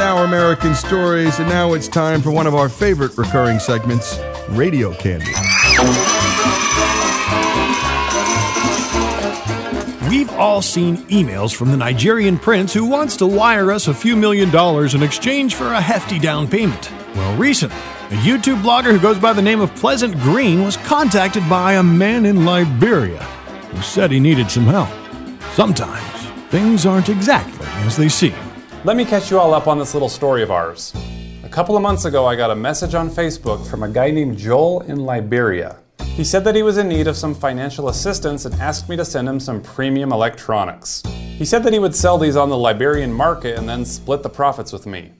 Our American Stories, and now it's time for one of our favorite recurring segments Radio Candy. We've all seen emails from the Nigerian prince who wants to wire us a few million dollars in exchange for a hefty down payment. Well, recently, a YouTube blogger who goes by the name of Pleasant Green was contacted by a man in Liberia who said he needed some help. Sometimes things aren't exactly as they seem. Let me catch you all up on this little story of ours. A couple of months ago, I got a message on Facebook from a guy named Joel in Liberia. He said that he was in need of some financial assistance and asked me to send him some premium electronics. He said that he would sell these on the Liberian market and then split the profits with me.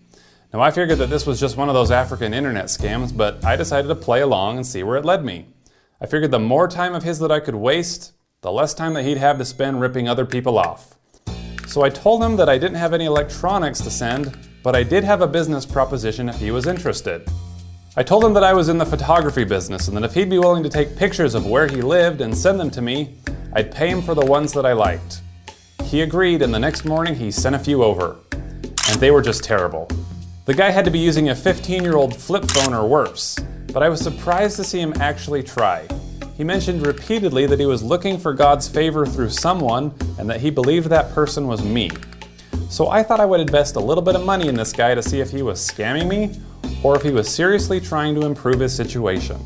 Now, I figured that this was just one of those African internet scams, but I decided to play along and see where it led me. I figured the more time of his that I could waste, the less time that he'd have to spend ripping other people off. So I told him that I didn't have any electronics to send, but I did have a business proposition if he was interested. I told him that I was in the photography business and that if he'd be willing to take pictures of where he lived and send them to me, I'd pay him for the ones that I liked. He agreed, and the next morning he sent a few over. And they were just terrible. The guy had to be using a 15 year old flip phone or worse, but I was surprised to see him actually try. He mentioned repeatedly that he was looking for God's favor through someone and that he believed that person was me. So I thought I would invest a little bit of money in this guy to see if he was scamming me or if he was seriously trying to improve his situation.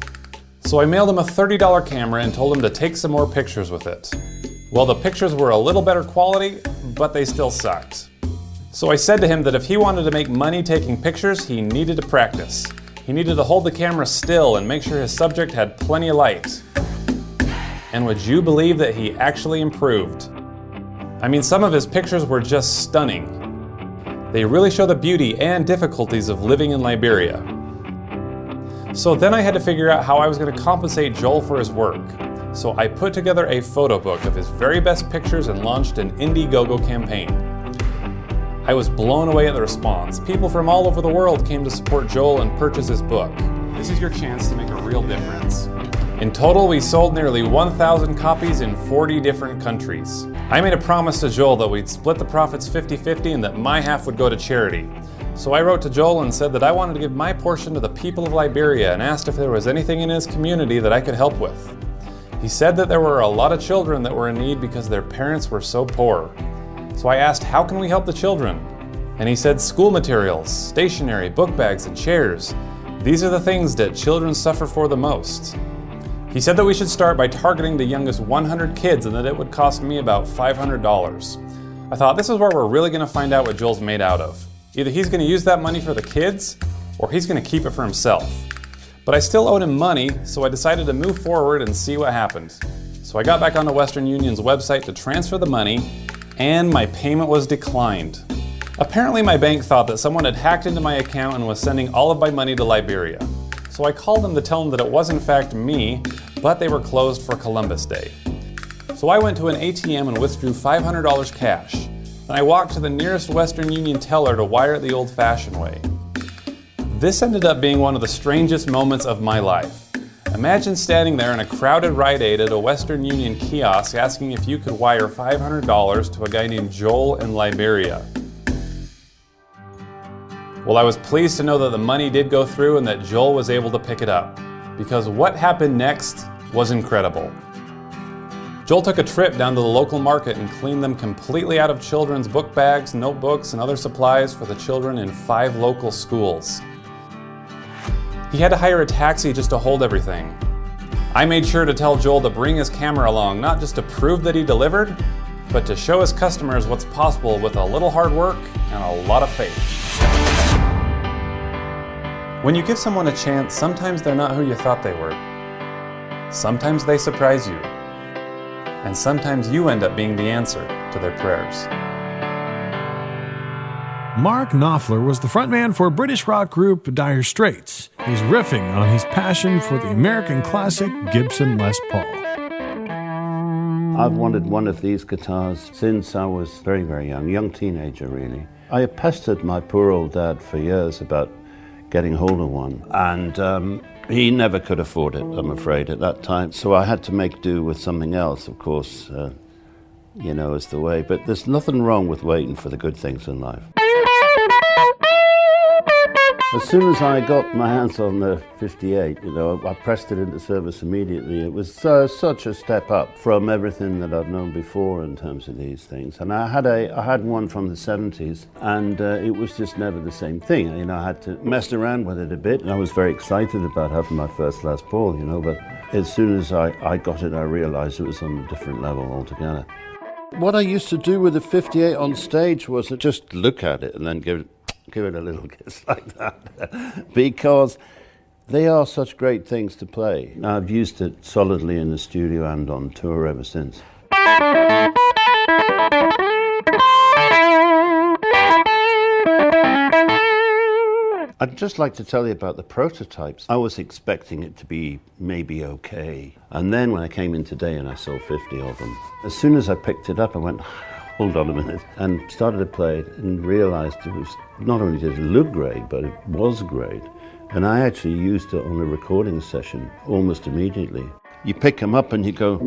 So I mailed him a $30 camera and told him to take some more pictures with it. Well, the pictures were a little better quality, but they still sucked. So I said to him that if he wanted to make money taking pictures, he needed to practice. He needed to hold the camera still and make sure his subject had plenty of light. And would you believe that he actually improved? I mean, some of his pictures were just stunning. They really show the beauty and difficulties of living in Liberia. So then I had to figure out how I was going to compensate Joel for his work. So I put together a photo book of his very best pictures and launched an Indiegogo campaign. I was blown away at the response. People from all over the world came to support Joel and purchase his book. This is your chance to make a real difference. In total, we sold nearly 1,000 copies in 40 different countries. I made a promise to Joel that we'd split the profits 50 50 and that my half would go to charity. So I wrote to Joel and said that I wanted to give my portion to the people of Liberia and asked if there was anything in his community that I could help with. He said that there were a lot of children that were in need because their parents were so poor. So I asked, How can we help the children? And he said, School materials, stationery, book bags, and chairs. These are the things that children suffer for the most. He said that we should start by targeting the youngest 100 kids and that it would cost me about $500. I thought this is where we're really going to find out what Joel's made out of. Either he's going to use that money for the kids or he's going to keep it for himself. But I still owed him money, so I decided to move forward and see what happened. So I got back onto Western Union's website to transfer the money, and my payment was declined. Apparently, my bank thought that someone had hacked into my account and was sending all of my money to Liberia. So I called them to tell them that it was in fact me, but they were closed for Columbus Day. So I went to an ATM and withdrew $500 cash. Then I walked to the nearest Western Union teller to wire it the old fashioned way. This ended up being one of the strangest moments of my life. Imagine standing there in a crowded Rite Aid at a Western Union kiosk asking if you could wire $500 to a guy named Joel in Liberia. Well, I was pleased to know that the money did go through and that Joel was able to pick it up. Because what happened next was incredible. Joel took a trip down to the local market and cleaned them completely out of children's book bags, notebooks, and other supplies for the children in five local schools. He had to hire a taxi just to hold everything. I made sure to tell Joel to bring his camera along, not just to prove that he delivered, but to show his customers what's possible with a little hard work and a lot of faith. When you give someone a chance, sometimes they're not who you thought they were. Sometimes they surprise you. And sometimes you end up being the answer to their prayers. Mark Knopfler was the frontman for British rock group Dire Straits. He's riffing on his passion for the American classic Gibson Les Paul. I've wanted one of these guitars since I was very, very young, young teenager really. I pestered my poor old dad for years about getting hold of one. And um, he never could afford it, I'm afraid, at that time. So I had to make do with something else, of course, uh, you know, as the way. But there's nothing wrong with waiting for the good things in life. As soon as I got my hands on the 58, you know, I pressed it into service immediately. It was uh, such a step up from everything that I'd known before in terms of these things. And I had a, I had one from the 70s, and uh, it was just never the same thing. You know, I had to mess around with it a bit, and I was very excited about having my first Les Paul, you know. But as soon as I, I got it, I realised it was on a different level altogether. What I used to do with the 58 on stage was just look at it and then give give it a little kiss like that because they are such great things to play. I've used it solidly in the studio and on tour ever since. I'd just like to tell you about the prototypes. I was expecting it to be maybe okay. And then when I came in today and I saw 50 of them, as soon as I picked it up, I went, hold on a minute, and started to play it and realized it was not only did it look great, but it was great. And I actually used it on a recording session almost immediately. You pick them up and you go,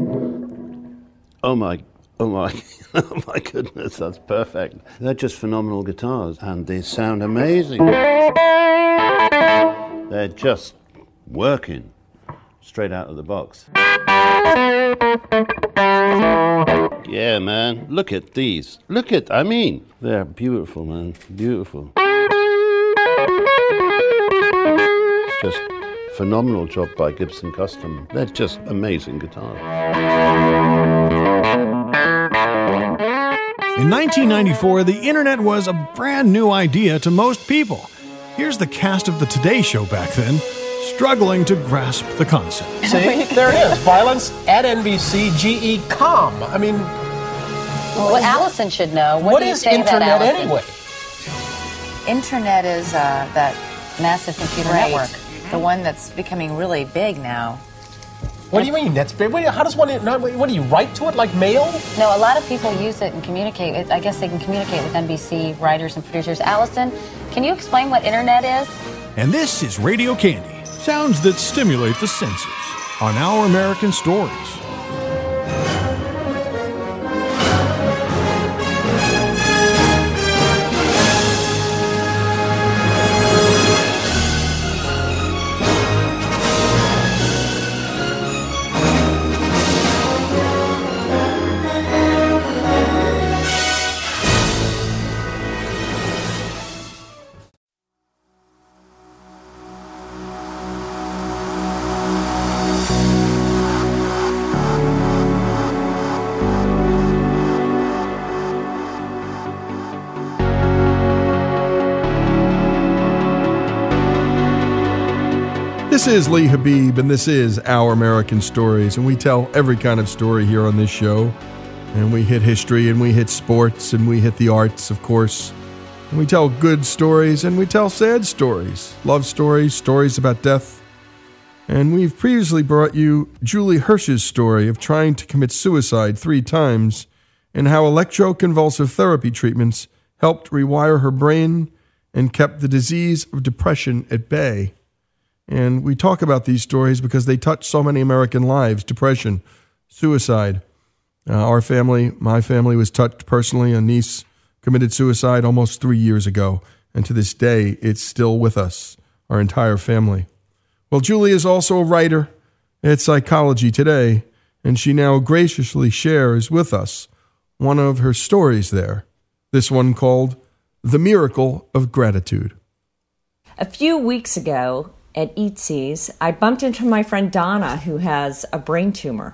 oh my, oh my, oh my goodness, that's perfect. They're just phenomenal guitars and they sound amazing. They're just working straight out of the box. Yeah, man. Look at these. Look at, I mean, they're beautiful, man. Beautiful. It's just phenomenal job by Gibson Custom. They're just amazing guitars. In 1994, the internet was a brand new idea to most people. Here's the cast of The Today Show back then, struggling to grasp the concept. See, there it is. Violence at NBC, GE com. I mean, well, Allison should know. What, what do you is say internet Allison? anyway? Internet is uh, that Massive computer right, network. the one that's becoming really big now. What do you mean? That's big. How does one? What do you write to it like mail? No, a lot of people use it and communicate. It, I guess they can communicate with NBC writers and producers. Allison, can you explain what internet is? And this is Radio Candy, sounds that stimulate the senses on Our American Stories. This is Lee Habib, and this is Our American Stories. And we tell every kind of story here on this show. And we hit history, and we hit sports, and we hit the arts, of course. And we tell good stories, and we tell sad stories love stories, stories about death. And we've previously brought you Julie Hersh's story of trying to commit suicide three times, and how electroconvulsive therapy treatments helped rewire her brain and kept the disease of depression at bay. And we talk about these stories because they touch so many American lives depression, suicide. Uh, our family, my family, was touched personally. A niece committed suicide almost three years ago. And to this day, it's still with us, our entire family. Well, Julie is also a writer at Psychology Today, and she now graciously shares with us one of her stories there. This one called The Miracle of Gratitude. A few weeks ago at Eatzi's, I bumped into my friend Donna, who has a brain tumor.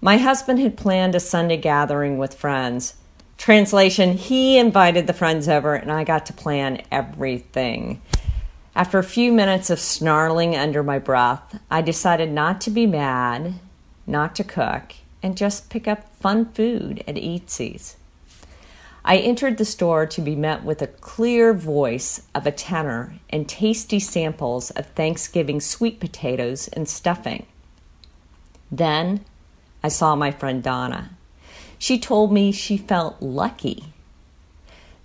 My husband had planned a Sunday gathering with friends. Translation, he invited the friends over, and I got to plan everything. After a few minutes of snarling under my breath, I decided not to be mad, not to cook, and just pick up fun food at Eatzi's. I entered the store to be met with a clear voice of a tenor and tasty samples of Thanksgiving sweet potatoes and stuffing. Then I saw my friend Donna. She told me she felt lucky.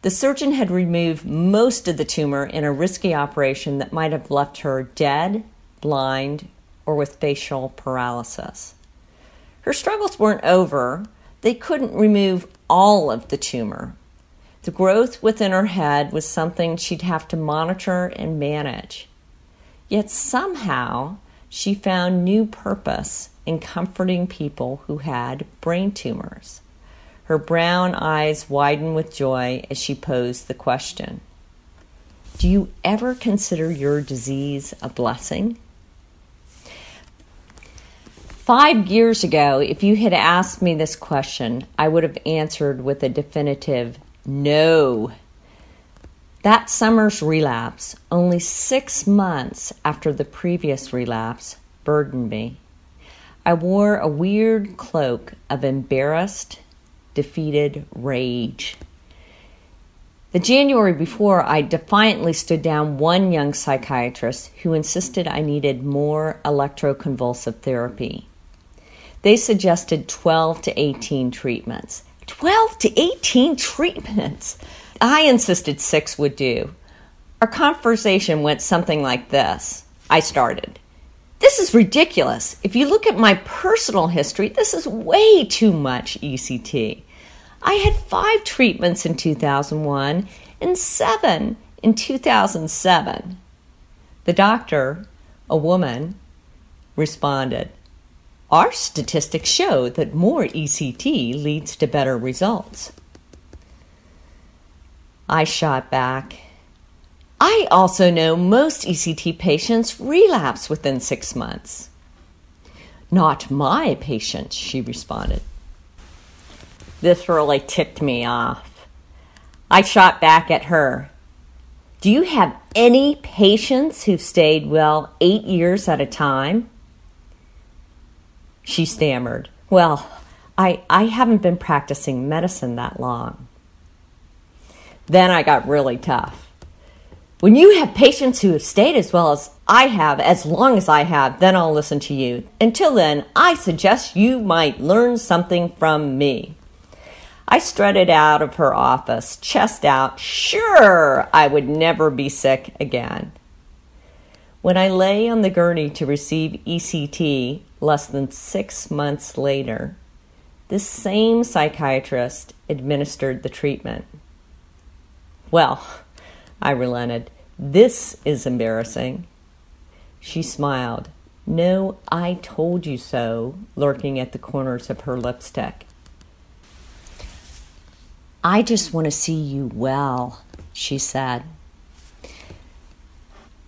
The surgeon had removed most of the tumor in a risky operation that might have left her dead, blind, or with facial paralysis. Her struggles weren't over. They couldn't remove all of the tumor. The growth within her head was something she'd have to monitor and manage. Yet somehow she found new purpose in comforting people who had brain tumors. Her brown eyes widened with joy as she posed the question Do you ever consider your disease a blessing? Five years ago, if you had asked me this question, I would have answered with a definitive no. That summer's relapse, only six months after the previous relapse, burdened me. I wore a weird cloak of embarrassed, defeated rage. The January before, I defiantly stood down one young psychiatrist who insisted I needed more electroconvulsive therapy. They suggested 12 to 18 treatments. 12 to 18 treatments! I insisted six would do. Our conversation went something like this. I started. This is ridiculous. If you look at my personal history, this is way too much ECT. I had five treatments in 2001 and seven in 2007. The doctor, a woman, responded Our statistics show that more ECT leads to better results. I shot back. I also know most ECT patients relapse within six months. Not my patients, she responded. This really ticked me off. I shot back at her. Do you have any patients who've stayed well eight years at a time? She stammered. Well, I, I haven't been practicing medicine that long. Then I got really tough. When you have patients who have stayed as well as I have, as long as I have, then I'll listen to you. Until then, I suggest you might learn something from me. I strutted out of her office, chest out, sure I would never be sick again. When I lay on the gurney to receive ECT less than six months later, this same psychiatrist administered the treatment. Well, I relented. This is embarrassing. She smiled. No, I told you so, lurking at the corners of her lipstick. I just want to see you well, she said.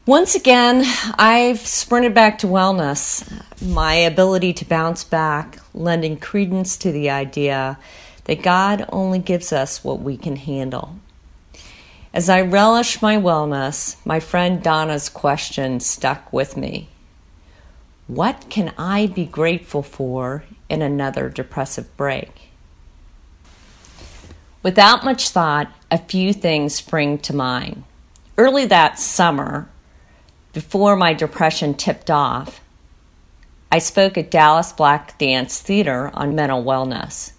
Once again, I've sprinted back to wellness, my ability to bounce back, lending credence to the idea that God only gives us what we can handle. As I relish my wellness, my friend Donna's question stuck with me. What can I be grateful for in another depressive break? Without much thought, a few things spring to mind. Early that summer, before my depression tipped off, I spoke at Dallas Black Dance Theater on mental wellness.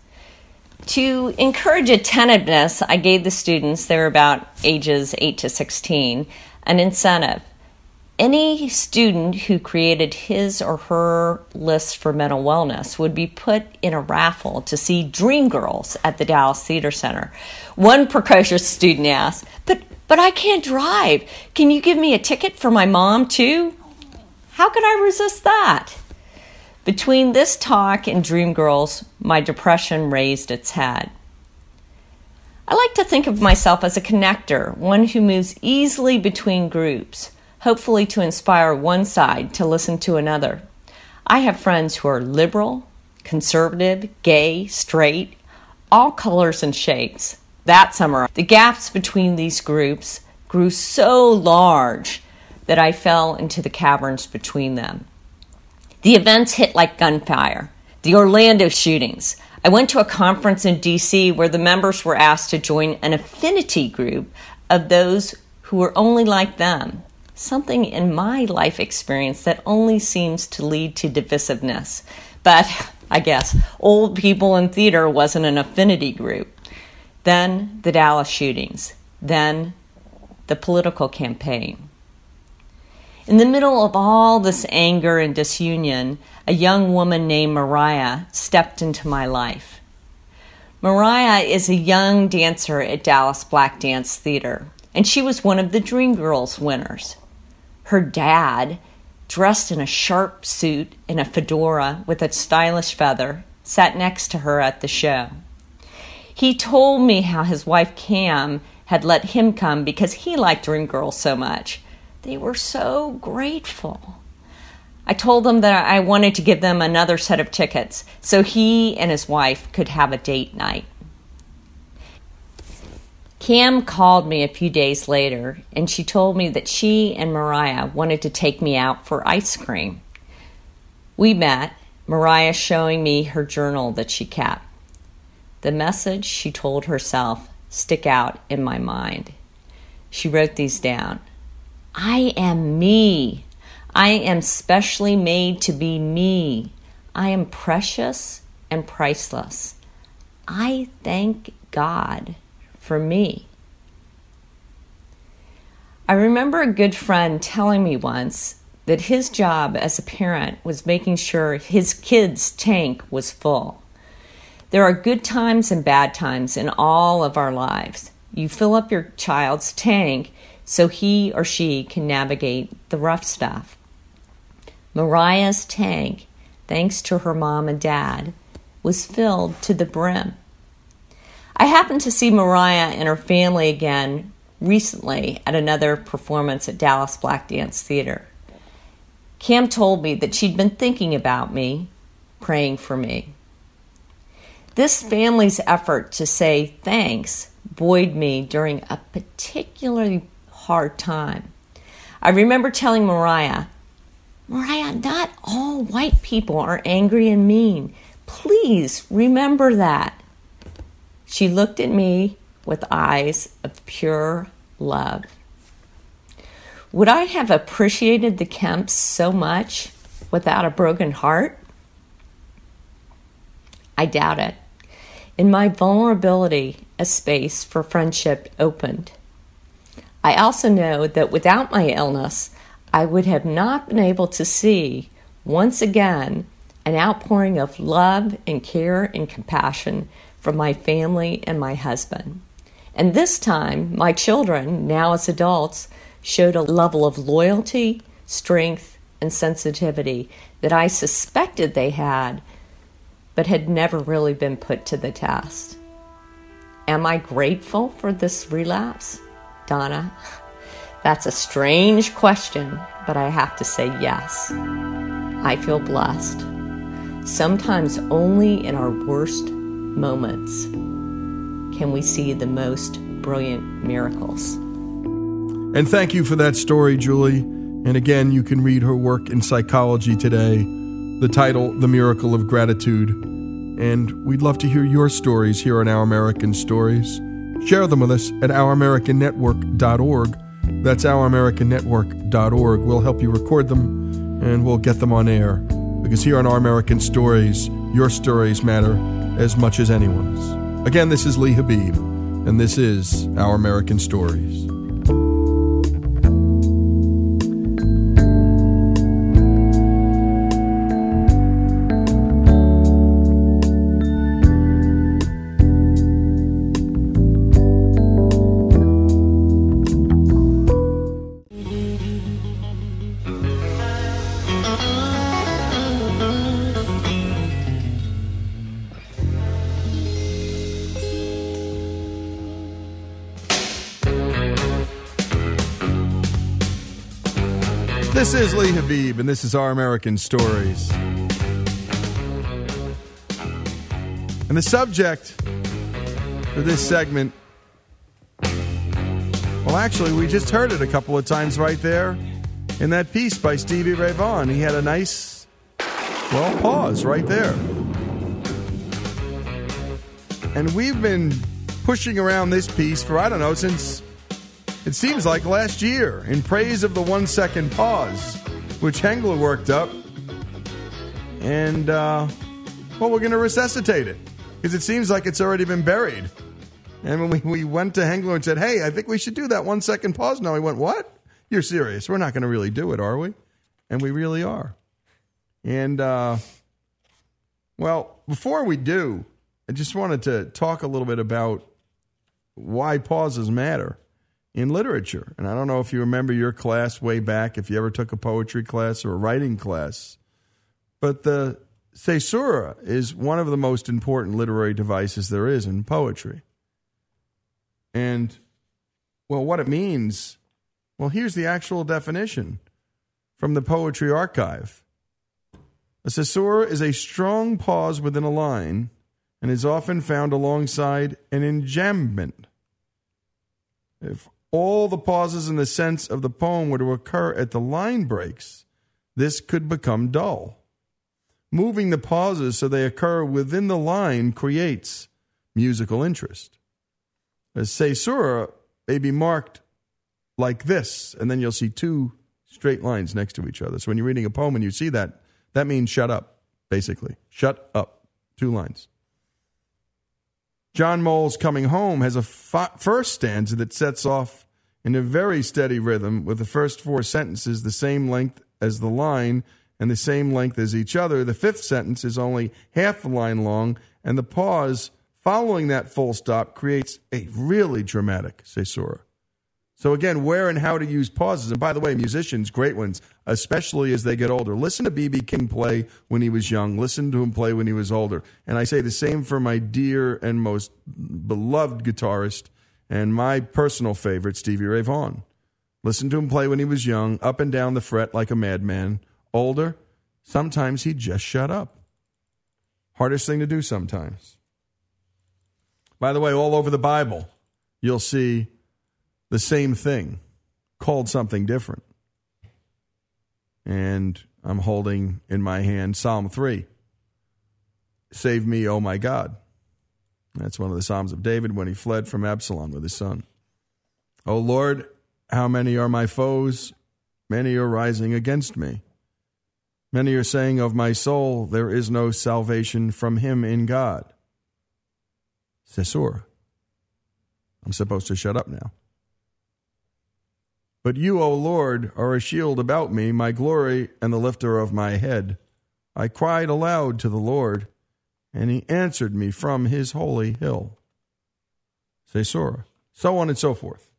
To encourage attentiveness, I gave the students, they were about ages 8 to 16, an incentive. Any student who created his or her list for mental wellness would be put in a raffle to see Dreamgirls at the Dallas Theater Center. One precocious student asked, But but I can't drive. Can you give me a ticket for my mom too? How could I resist that? Between this talk and Dreamgirls, my depression raised its head. I like to think of myself as a connector, one who moves easily between groups, hopefully to inspire one side to listen to another. I have friends who are liberal, conservative, gay, straight, all colors and shapes. That summer, the gaps between these groups grew so large that I fell into the caverns between them. The events hit like gunfire. The Orlando shootings. I went to a conference in DC where the members were asked to join an affinity group of those who were only like them. Something in my life experience that only seems to lead to divisiveness. But I guess old people in theater wasn't an affinity group. Then the Dallas shootings. Then the political campaign. In the middle of all this anger and disunion, a young woman named Mariah stepped into my life. Mariah is a young dancer at Dallas Black Dance Theater, and she was one of the Dreamgirls winners. Her dad, dressed in a sharp suit and a fedora with a stylish feather, sat next to her at the show. He told me how his wife Cam had let him come because he liked Dreamgirls so much. They were so grateful. I told them that I wanted to give them another set of tickets so he and his wife could have a date night. Cam called me a few days later and she told me that she and Mariah wanted to take me out for ice cream. We met, Mariah showing me her journal that she kept. The message she told herself stick out in my mind. She wrote these down. I am me. I am specially made to be me. I am precious and priceless. I thank God for me. I remember a good friend telling me once that his job as a parent was making sure his kid's tank was full. There are good times and bad times in all of our lives. You fill up your child's tank so he or she can navigate the rough stuff. Mariah's tank, thanks to her mom and dad, was filled to the brim. I happened to see Mariah and her family again recently at another performance at Dallas Black Dance Theater. Cam told me that she'd been thinking about me, praying for me. This family's effort to say thanks buoyed me during a particularly hard time. I remember telling Mariah, Mariah, not all white people are angry and mean. Please remember that. She looked at me with eyes of pure love. Would I have appreciated the Kemps so much without a broken heart? I doubt it. In my vulnerability, a space for friendship opened. I also know that without my illness, I would have not been able to see, once again, an outpouring of love and care and compassion from my family and my husband. And this time, my children, now as adults, showed a level of loyalty, strength, and sensitivity that I suspected they had, but had never really been put to the test. Am I grateful for this relapse? Donna, that's a strange question, but I have to say yes. I feel blessed. Sometimes only in our worst moments can we see the most brilliant miracles. And thank you for that story, Julie. And again, you can read her work in Psychology Today, the title, The Miracle of Gratitude. And we'd love to hear your stories here on Our American Stories. Share them with us at ouramericannetwork.org. That's ouramericannetwork.org. We'll help you record them and we'll get them on air. Because here on Our American Stories, your stories matter as much as anyone's. Again, this is Lee Habib, and this is Our American Stories. Is Lee Habib, and this is Our American Stories. And the subject for this segment, well, actually, we just heard it a couple of times right there in that piece by Stevie Ray Vaughan. He had a nice, well, pause right there. And we've been pushing around this piece for, I don't know, since it seems like last year in praise of the one second pause, which Hengler worked up. And, uh, well, we're going to resuscitate it because it seems like it's already been buried. And when we, we went to Hengler and said, hey, I think we should do that one second pause now, he went, what? You're serious. We're not going to really do it, are we? And we really are. And, uh, well, before we do, I just wanted to talk a little bit about why pauses matter in literature. And I don't know if you remember your class way back, if you ever took a poetry class or a writing class, but the caesura is one of the most important literary devices there is in poetry. And, well, what it means, well, here's the actual definition from the Poetry Archive. A caesura is a strong pause within a line and is often found alongside an enjambment. If all the pauses in the sense of the poem were to occur at the line breaks, this could become dull. Moving the pauses so they occur within the line creates musical interest. A caesura may be marked like this, and then you'll see two straight lines next to each other. So when you're reading a poem and you see that, that means shut up, basically. Shut up. Two lines. John Mole's Coming Home has a fi- first stanza that sets off in a very steady rhythm with the first four sentences the same length as the line and the same length as each other. The fifth sentence is only half a line long, and the pause following that full stop creates a really dramatic caesura. So again, where and how to use pauses. And by the way, musicians, great ones, especially as they get older. Listen to B.B. King play when he was young. Listen to him play when he was older. And I say the same for my dear and most beloved guitarist and my personal favorite, Stevie Ray Vaughan. Listen to him play when he was young, up and down the fret like a madman. Older, sometimes he just shut up. Hardest thing to do sometimes. By the way, all over the Bible, you'll see the same thing called something different. And I'm holding in my hand Psalm 3 Save me, O my God. That's one of the Psalms of David when he fled from Absalom with his son. O Lord, how many are my foes? Many are rising against me. Many are saying of my soul, There is no salvation from him in God. Caesura. I'm supposed to shut up now. But you, O Lord, are a shield about me, my glory and the lifter of my head. I cried aloud to the Lord, and he answered me from his holy hill. Caesura. So on and so forth.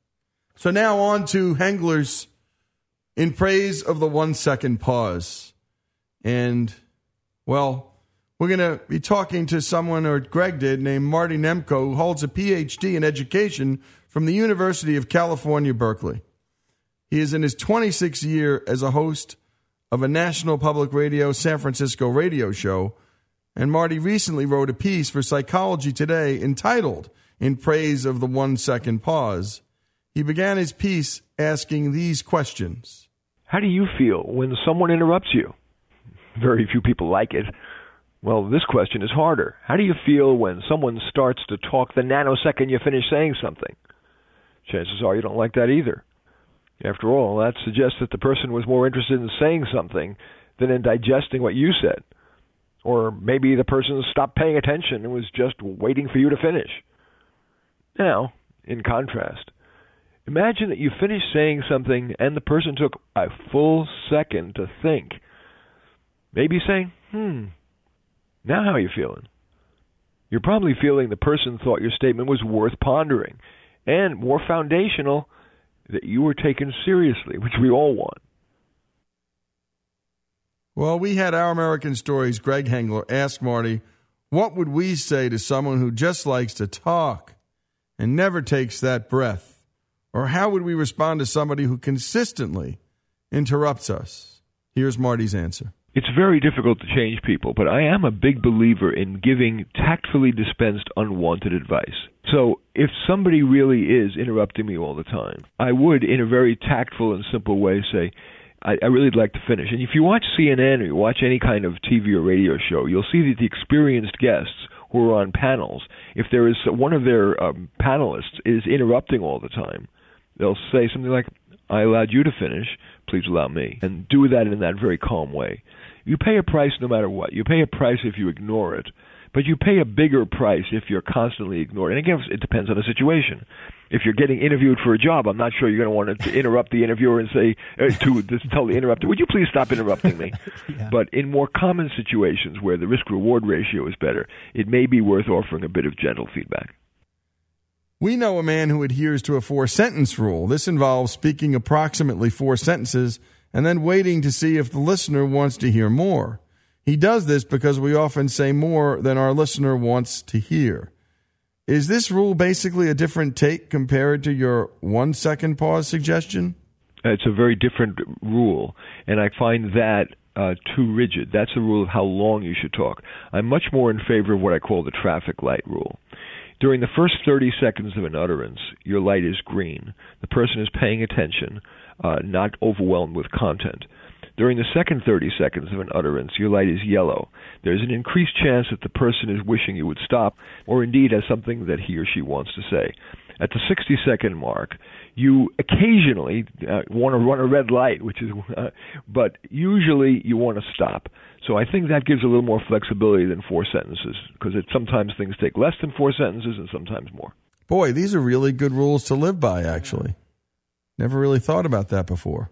So now on to Hengler's In Praise of the One Second Pause. And, well, we're going to be talking to someone, or Greg did, named Marty Nemko, who holds a PhD in education from the University of California, Berkeley. He is in his 26th year as a host of a national public radio San Francisco radio show. And Marty recently wrote a piece for Psychology Today entitled In Praise of the One Second Pause. He began his piece asking these questions How do you feel when someone interrupts you? Very few people like it. Well, this question is harder. How do you feel when someone starts to talk the nanosecond you finish saying something? Chances are you don't like that either. After all, that suggests that the person was more interested in saying something than in digesting what you said. Or maybe the person stopped paying attention and was just waiting for you to finish. Now, in contrast, imagine that you finished saying something and the person took a full second to think. Maybe saying, hmm, now how are you feeling? You're probably feeling the person thought your statement was worth pondering and more foundational that you were taken seriously, which we all want. Well, we had our American Stories, Greg Hengler, ask Marty, what would we say to someone who just likes to talk and never takes that breath? Or how would we respond to somebody who consistently interrupts us? Here's Marty's answer. It's very difficult to change people, but I am a big believer in giving tactfully dispensed unwanted advice. So if somebody really is interrupting me all the time, I would, in a very tactful and simple way, say, I, I really'd like to finish. And if you watch CNN or you watch any kind of TV or radio show, you'll see that the experienced guests who are on panels, if there is one of their um, panelists is interrupting all the time, they'll say something like, I allowed you to finish, please allow me. And do that in that very calm way. You pay a price no matter what. You pay a price if you ignore it, but you pay a bigger price if you're constantly ignored. And again, it depends on the situation. If you're getting interviewed for a job, I'm not sure you're going to want to interrupt the interviewer and say uh, to just tell the interrupter, "Would you please stop interrupting me?" yeah. But in more common situations where the risk-reward ratio is better, it may be worth offering a bit of gentle feedback. We know a man who adheres to a four sentence rule. This involves speaking approximately four sentences and then waiting to see if the listener wants to hear more. He does this because we often say more than our listener wants to hear. Is this rule basically a different take compared to your one second pause suggestion? It's a very different rule, and I find that uh, too rigid. That's the rule of how long you should talk. I'm much more in favor of what I call the traffic light rule. During the first 30 seconds of an utterance, your light is green. The person is paying attention, uh, not overwhelmed with content. During the second 30 seconds of an utterance, your light is yellow. There's an increased chance that the person is wishing you would stop, or indeed has something that he or she wants to say. At the 60 second mark, you occasionally uh, want to run a red light, which is, uh, but usually you want to stop. So I think that gives a little more flexibility than four sentences, because sometimes things take less than four sentences and sometimes more. Boy, these are really good rules to live by, actually. Never really thought about that before.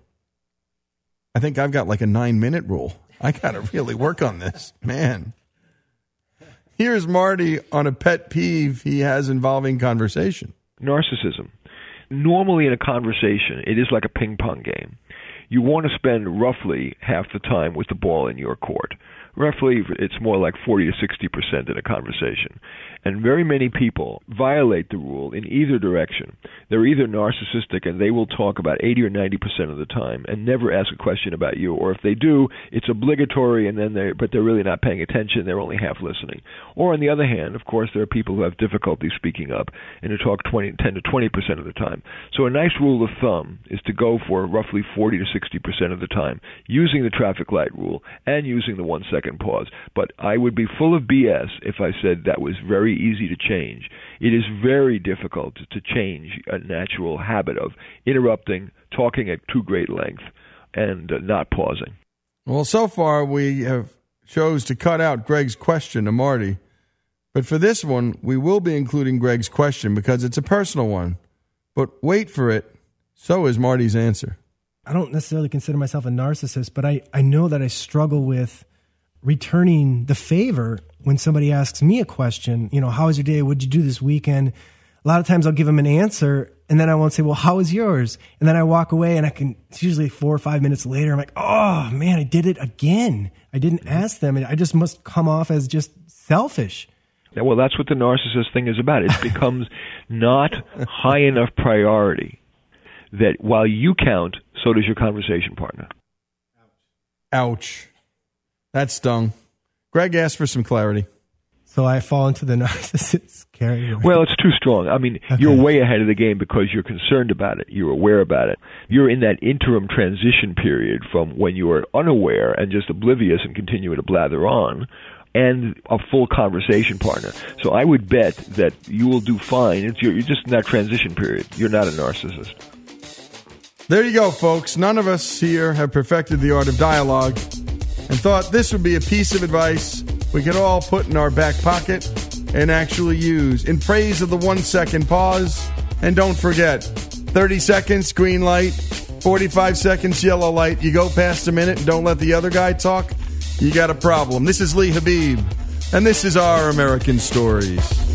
I think I've got like a nine minute rule. I got to really work on this, man. Here's Marty on a pet peeve he has involving conversation narcissism. Normally, in a conversation, it is like a ping pong game. You want to spend roughly half the time with the ball in your court. Roughly, it's more like 40 to 60 percent in a conversation. And very many people violate the rule in either direction. They're either narcissistic and they will talk about 80 or 90 percent of the time and never ask a question about you, or if they do, it's obligatory and then they but they're really not paying attention, they're only half listening. Or on the other hand, of course, there are people who have difficulty speaking up and who talk 20, 10 to 20 percent of the time. So a nice rule of thumb is to go for roughly 40 to 60 percent of the time using the traffic light rule and using the one second pause. But I would be full of BS if I said that was very easy to change. It is very difficult to change a natural habit of interrupting, talking at too great length, and uh, not pausing. Well, so far we have chose to cut out Greg's question to Marty. But for this one, we will be including Greg's question because it's a personal one. But wait for it. So is Marty's answer. I don't necessarily consider myself a narcissist, but I, I know that I struggle with returning the favor when somebody asks me a question, you know, how was your day? What'd you do this weekend? A lot of times I'll give them an answer and then I won't say, well, how was yours? And then I walk away and I can, it's usually four or five minutes later, I'm like, oh man, I did it again. I didn't mm-hmm. ask them and I just must come off as just selfish. Yeah, well, that's what the narcissist thing is about. It becomes not high enough priority that while you count, so does your conversation partner. Ouch. That stung. Greg asked for some clarity. So I fall into the narcissist category. Well, it's too strong. I mean, okay. you're way ahead of the game because you're concerned about it. You're aware about it. You're in that interim transition period from when you are unaware and just oblivious and continue to blather on and a full conversation partner. So I would bet that you will do fine. It's, you're, you're just in that transition period. You're not a narcissist. There you go, folks. None of us here have perfected the art of dialogue and thought this would be a piece of advice we could all put in our back pocket and actually use in praise of the one second pause. And don't forget 30 seconds, green light, 45 seconds, yellow light. You go past a minute and don't let the other guy talk, you got a problem. This is Lee Habib, and this is Our American Stories.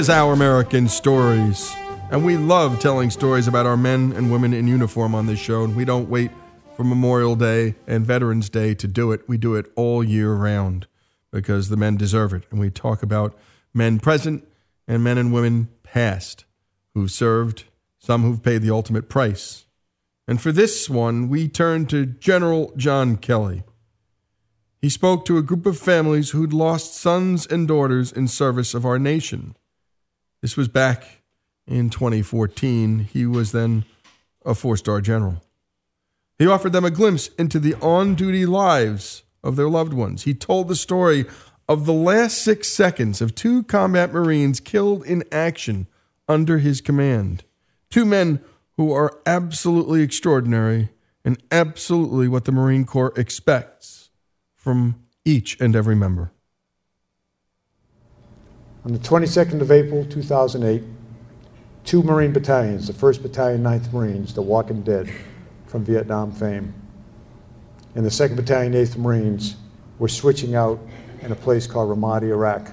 Is Our American Stories. And we love telling stories about our men and women in uniform on this show. And we don't wait for Memorial Day and Veterans Day to do it. We do it all year round because the men deserve it. And we talk about men present and men and women past who've served, some who've paid the ultimate price. And for this one, we turn to General John Kelly. He spoke to a group of families who'd lost sons and daughters in service of our nation. This was back in 2014. He was then a four star general. He offered them a glimpse into the on duty lives of their loved ones. He told the story of the last six seconds of two combat Marines killed in action under his command. Two men who are absolutely extraordinary and absolutely what the Marine Corps expects from each and every member. On the 22nd of April 2008, two Marine battalions, the 1st Battalion, 9th Marines, the Walking Dead from Vietnam fame, and the 2nd Battalion, 8th Marines were switching out in a place called Ramadi, Iraq.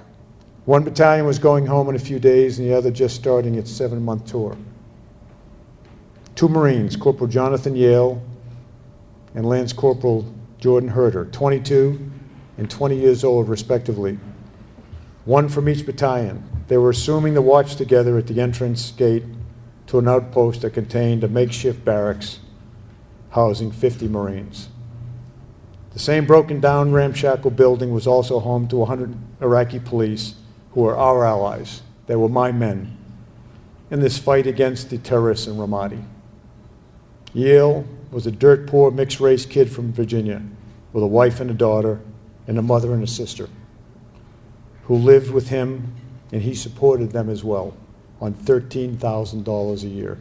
One battalion was going home in a few days, and the other just starting its seven month tour two Marines, Corporal Jonathan Yale and Lance Corporal Jordan Haerter, 22 and 20 years old, respectively. One from each battalion. They were assuming the watch together at the entrance gate to an outpost that contained a makeshift barracks housing 50 Marines. The same broken down, ramshackle building was also home to 100 Iraqi police who were our allies. They were my men in this fight against the terrorists in Ramadi. Yale was a dirt poor mixed race kid from Virginia with a wife and a daughter and a mother and a sister who lived with him and he supported them as well on $13,000 a year.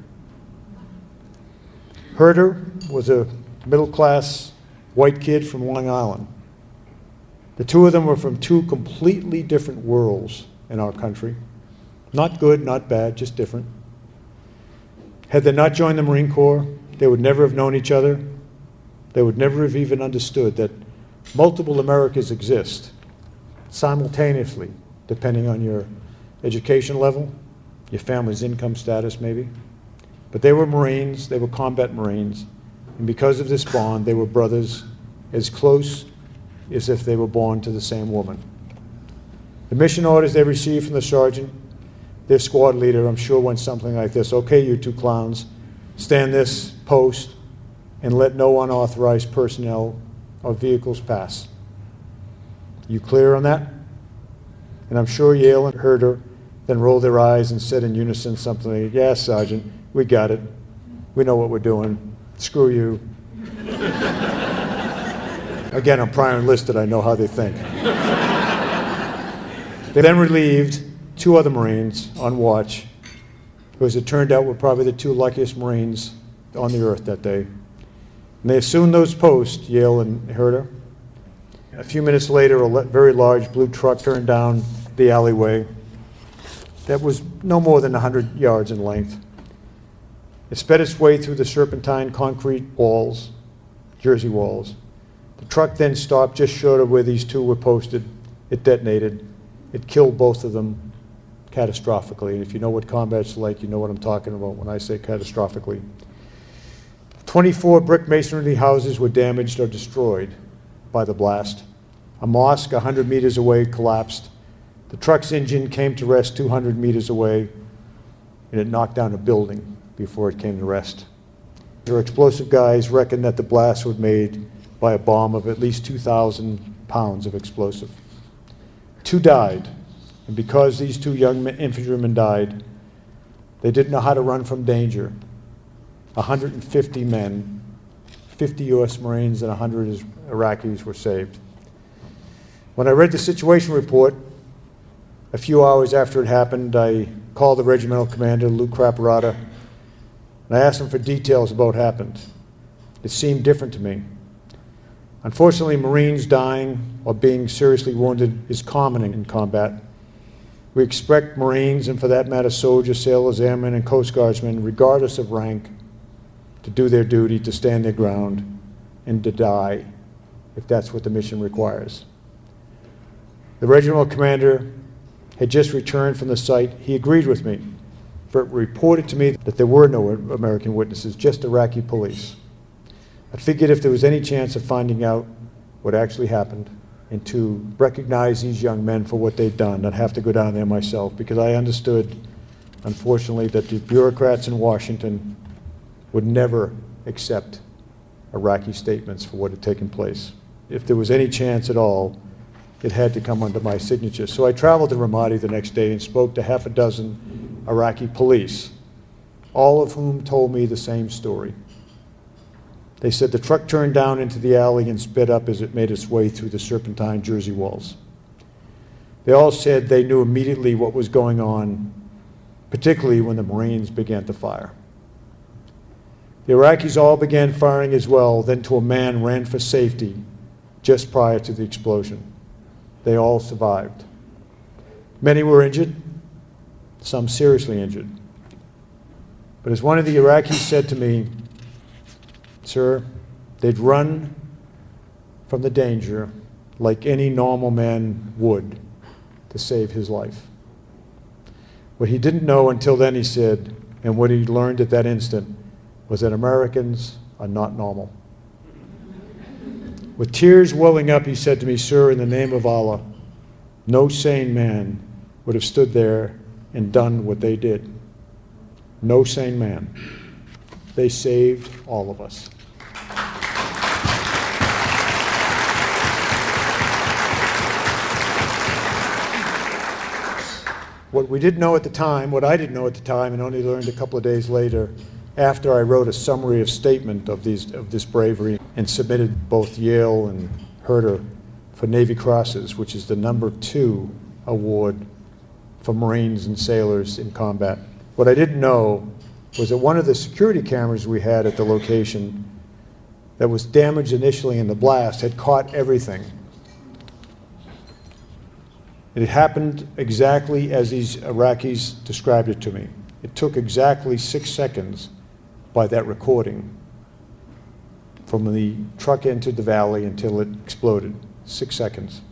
Haerter was a middle class white kid from Long Island. The two of them were from two completely different worlds in our country. Not good, not bad, just different. Had they not joined the Marine Corps, they would never have known each other. They would never have even understood that multiple Americas exist simultaneously, depending on your education level, your family's income status, maybe. But they were Marines, they were combat Marines, and because of this bond, they were brothers as close as if they were born to the same woman. The mission orders they received from the sergeant, their squad leader, I'm sure went something like this Okay, you two clowns, stand this post and let no unauthorized personnel or vehicles pass. You clear on that? And I'm sure Yale and Haerter then rolled their eyes and said in unison something like, Yes, Sergeant, we got it. We know what we're doing. Screw you. Again, I'm prior enlisted. I know how they think. they then relieved two other Marines on watch who, as it turned out, were probably the two luckiest Marines on the earth that day. And they assumed those posts, Yale and Haerter. A few minutes later, a very large blue truck turned down the alleyway that was no more than 100 yards in length. It sped its way through the serpentine concrete walls, Jersey walls. The truck then stopped just short of where these two were posted. It detonated. It killed both of them catastrophically. And if you know what combat's like, you know what I'm talking about when I say catastrophically. 24 brick masonry houses were damaged or destroyed by the blast. A mosque 100 meters away collapsed. The truck's engine came to rest 200 meters away, and it knocked down a building before it came to rest. Their explosive guys reckoned that the blast was made by a bomb of at least 2,000 pounds of explosive. Two died, and because these two young infantrymen died, they didn't know how to run from danger. 150 men, 50 U.S. Marines, and 100 Iraqis were saved. When I read the situation report, a few hours after it happened, I called the regimental commander, Lou Craparotta, and I asked him for details about what happened. It seemed different to me. Unfortunately, Marines dying or being seriously wounded is common in combat. We expect Marines, and for that matter, soldiers, sailors, airmen, and Coast Guardsmen, regardless of rank, to do their duty, to stand their ground, and to die if that's what the mission requires. The regimental commander had just returned from the site. He agreed with me, for it reported to me that there were no American witnesses, just Iraqi police. I figured if there was any chance of finding out what actually happened, and to recognize these young men for what they've done. I'd have to go down there myself because I understood, unfortunately, that the bureaucrats in Washington would never accept Iraqi statements for what had taken place. If there was any chance at all, it had to come under my signature. So I traveled to Ramadi the next day and spoke to half a dozen Iraqi police, all of whom told me the same story. They said the truck turned down into the alley and sped up as it made its way through the serpentine Jersey walls. They all said they knew immediately what was going on, particularly when the Marines began to fire. The Iraqis all began firing as well, then to a man ran for safety just prior to the explosion. They all survived. Many were injured, some seriously injured. But as one of the Iraqis said to me, Sir, they'd run from the danger like any normal man would to save his life. What he didn't know until then, he said, and what he learned at that instant, was that Americans are not normal. With tears welling up, he said to me, Sir, in the name of Allah, no sane man would have stood there and done what they did. No sane man. They saved all of us. What we didn't know at the time, what I didn't know at the time, and only learned a couple of days later, after I wrote a summary of statement of, these, of this bravery and submitted both Yale and Haerter for Navy Crosses, which is the number two award for Marines and sailors in combat. What I didn't know was that one of the security cameras we had at the location that was damaged initially in the blast had caught everything. It happened exactly as these Iraqis described it to me. It took exactly six seconds by that recording from the truck entered the valley until it exploded. Six seconds.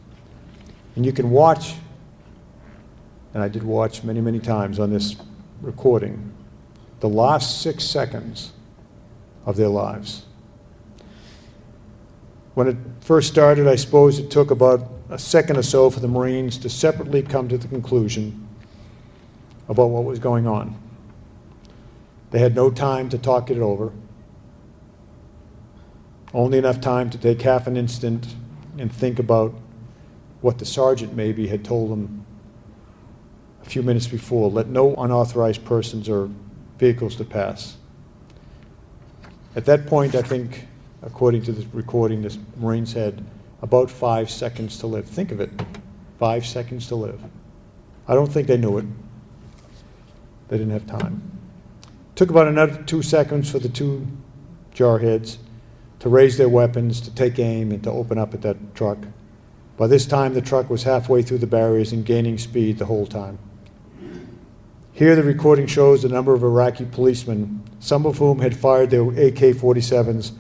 And you can watch, and I did watch many, many times on this recording, the last six seconds of their lives. When it first started, I suppose it took about a second or so for the Marines to separately come to the conclusion about what was going on. They had no time to talk it over, only enough time to take half an instant and think about what the sergeant maybe had told them a few minutes before let no unauthorized persons or vehicles to pass. At that point, I think, according to the recording, this Marines had about five seconds to live. Think of it five seconds to live. I don't think they knew it. They didn't have time. Took about another two seconds for the two jarheads to raise their weapons, to take aim, and to open up at that truck. By this time, the truck was halfway through the barriers and gaining speed the whole time. Here, the recording shows the number of Iraqi policemen, some of whom had fired their AK 47s,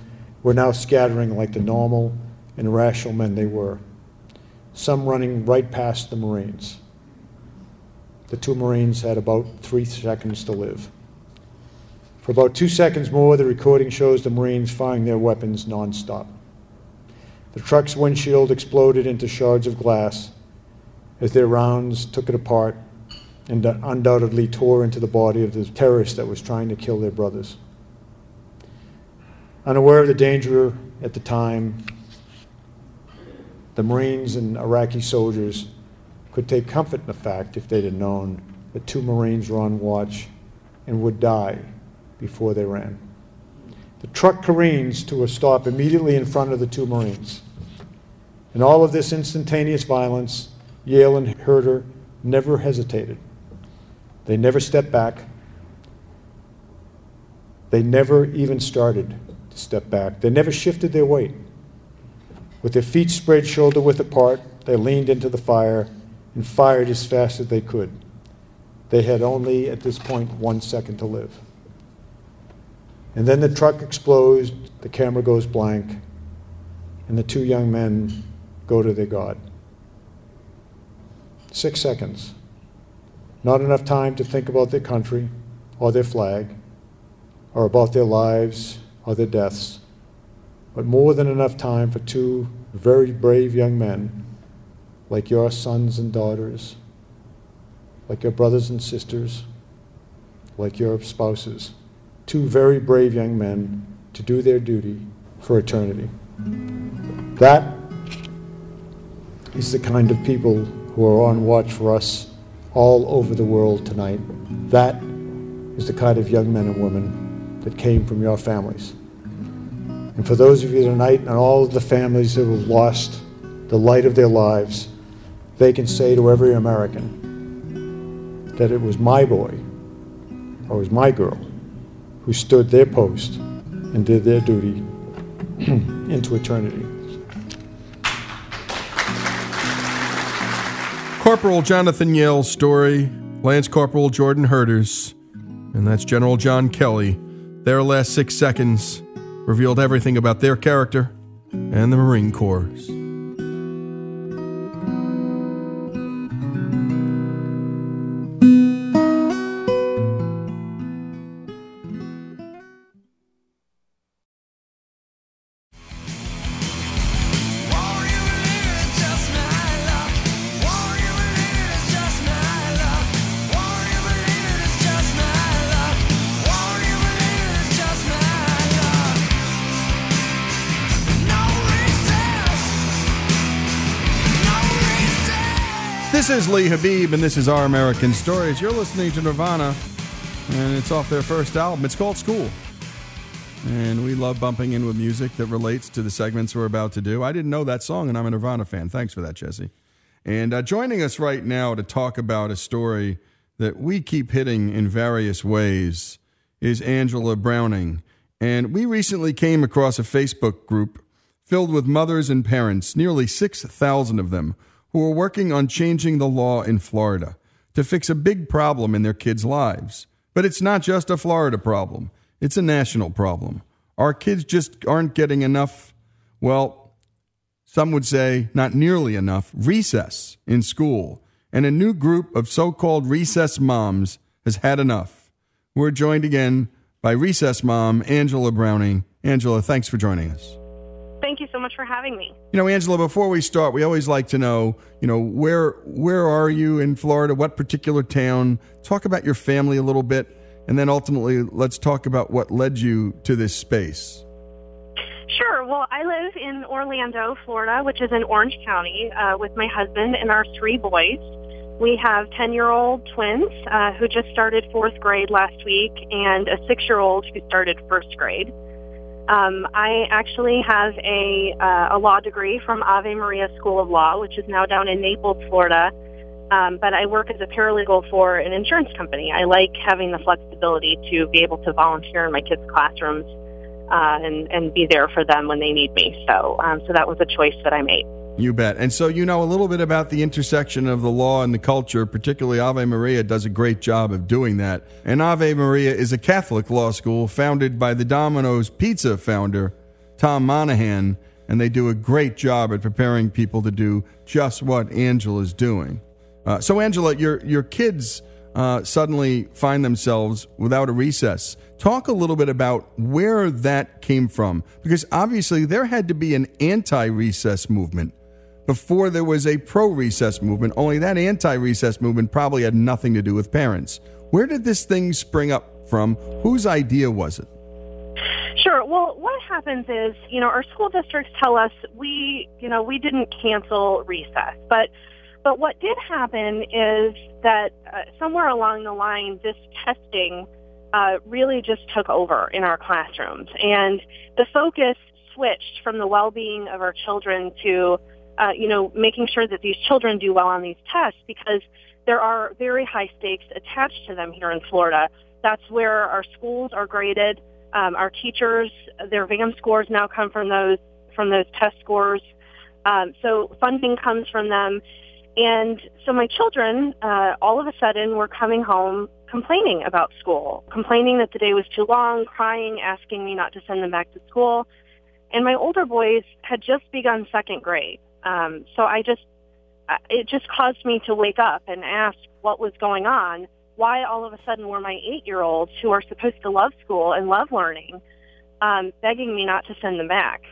were now scattering like the normal and rational men they were, some running right past the Marines. The two Marines had about three seconds to live. For about two seconds more, the recording shows the Marines firing their weapons nonstop. The truck's windshield exploded into shards of glass as their rounds took it apart and undoubtedly tore into the body of the terrorist that was trying to kill their brothers. Unaware of the danger at the time, the Marines and Iraqi soldiers could take comfort in the fact, if they'd have known, that two Marines were on watch and would die before they ran. The truck careens to a stop immediately in front of the two Marines. In all of this instantaneous violence, Yale and Haerter never hesitated. They never stepped back. They never even started to step back. They never shifted their weight. With their feet spread shoulder width apart, they leaned into the fire and fired as fast as they could. They had only, at this point, one second to live. And then the truck explodes, the camera goes blank, and the two young men go to their God. Six seconds. Not enough time to think about their country or their flag or about their lives or their deaths but more than enough time for two very brave young men, like your sons and daughters, like your brothers and sisters, like your spouses, two very brave young men to do their duty for eternity. That is the kind of people who are on watch for us all over the world tonight. That is the kind of young men and women that came from your families. And for those of you tonight and all of the families that have lost the light of their lives, they can say to every American that it was my boy or it was my girl who stood their post and did their duty into eternity. Corporal Jonathan Yale's story, Lance Corporal Jordan Haerters, and that's General John Kelly. Their last six seconds revealed everything about their character and the Marine Corps. Is Lee Habeeb, and this is Our American Stories. You're listening to Nirvana, and it's off their first album. It's called School. And we love bumping in with music that relates to the segments we're about to do. I didn't know that song, and I'm a Nirvana fan. Thanks for that, Jesse. And uh, joining us right now to talk about a story that we keep hitting in various ways is Angela Browning. And we recently came across a Facebook group filled with mothers and parents, nearly 6,000 of them, who are working on changing the law in Florida to fix a big problem in their kids' lives. But it's not just a Florida problem, it's a national problem. Our kids just aren't getting enough, well, some would say not nearly enough, recess in school. And a new group of so called recess moms has had enough. We're joined again by recess mom Angela Browning. Angela, thanks for joining us. Much for having me. You know, Angela, before we start, we always like to know, you know, where where are you in Florida? What particular town? Talk about your family a little bit, and then ultimately let's talk about what led you to this space. Sure. Well, I live in Orlando, Florida, which is in Orange County, uh, with my husband and our three boys. We have 10 year old twins uh, who just started fourth grade last week and a six year old who started first grade. Um, I actually have a, uh, a law degree from Ave Maria School of Law, which is now down in Naples, Florida. Um, but I work as a paralegal for an insurance company. I like having the flexibility to be able to volunteer in my kids' classrooms uh, and, and be there for them when they need me. So, um, so that was a choice that I made. You bet. And so you know a little bit about the intersection of the law and the culture, particularly Ave Maria does a great job of doing that. And Ave Maria is a Catholic law school founded by the Domino's Pizza founder, Tom Monaghan, and they do a great job at preparing people to do just what Angela's doing. Uh, so, Angela, your, your kids uh, suddenly find themselves without a recess. Talk a little bit about where that came from, because obviously there had to be an anti recess movement before there was a pro recess movement, only that anti recess movement probably had nothing to do with parents. Where did this thing spring up from? Whose idea was it? Sure. Well, what happens is, you know, our school districts tell us we, you know, we didn't cancel recess, but but what did happen is that uh, somewhere along the line, this testing uh, really just took over in our classrooms, and the focus switched from the well-being of our children to uh, you know, making sure that these children do well on these tests because there are very high stakes attached to them here in Florida. That's where our schools are graded. Um, our teachers, their VAM scores now come from those from those test scores. Um, so funding comes from them. And so my children, uh, all of a sudden, were coming home complaining about school, complaining that the day was too long, crying, asking me not to send them back to school. And my older boys had just begun second grade. Um, so I just, it just caused me to wake up and ask what was going on. Why all of a sudden were my eight-year-olds who are supposed to love school and love learning, um, begging me not to send them back?